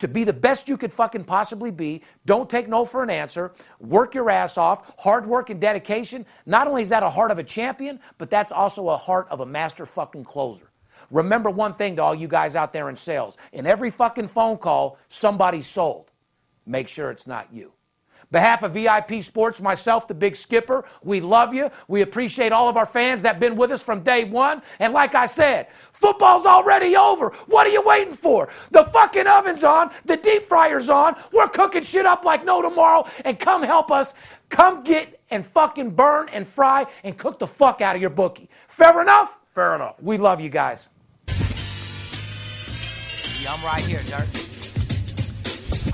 S1: To be the best you could fucking possibly be, don't take no for an answer. Work your ass off. Hard work and dedication. Not only is that a heart of a champion, but that's also a heart of a master fucking closer. Remember one thing to all you guys out there in sales. In every fucking phone call, somebody's sold. Make sure it's not you. Behalf of VIP Sports, myself, the big skipper, we love you. We appreciate all of our fans that have been with us from day one. And like I said, football's already over. What are you waiting for? The fucking oven's on, the deep fryer's on. We're cooking shit up like no tomorrow. And come help us. Come get and fucking burn and fry and cook the fuck out of your bookie. Fair enough?
S2: Fair enough.
S1: We love you guys.
S3: Yeah, I'm right here, Dirt.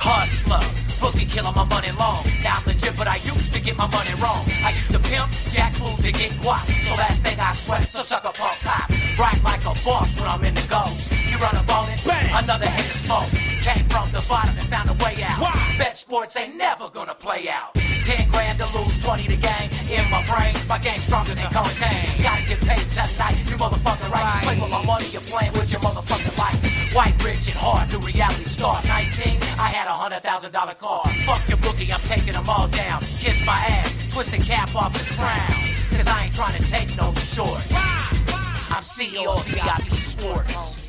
S3: Hustler, bookie killer, my money long. Now I'm legit, but I used to get my money wrong. I used to pimp, jack fools to get guap. So last thing I sweat, so suck a punk cop. Right like a boss when I'm in the ghost. You run up on it, another head of smoke. Came from the bottom and found a way out. Why? Bet sports ain't never gonna play out. 10 grand to lose, 20 to gain. In my brain, my game's stronger than cocaine. Gotta get paid tonight, you motherfucker right. Play with my money, you're playing with your motherfucking life. White, rich, and hard, new reality star. 19, I had a hundred thousand dollar car. Fuck your bookie, I'm taking
S1: them all down. Kiss my ass, twist the cap off the crown. Cause I ain't trying to take no shorts. I'm CEO of VIP Sports.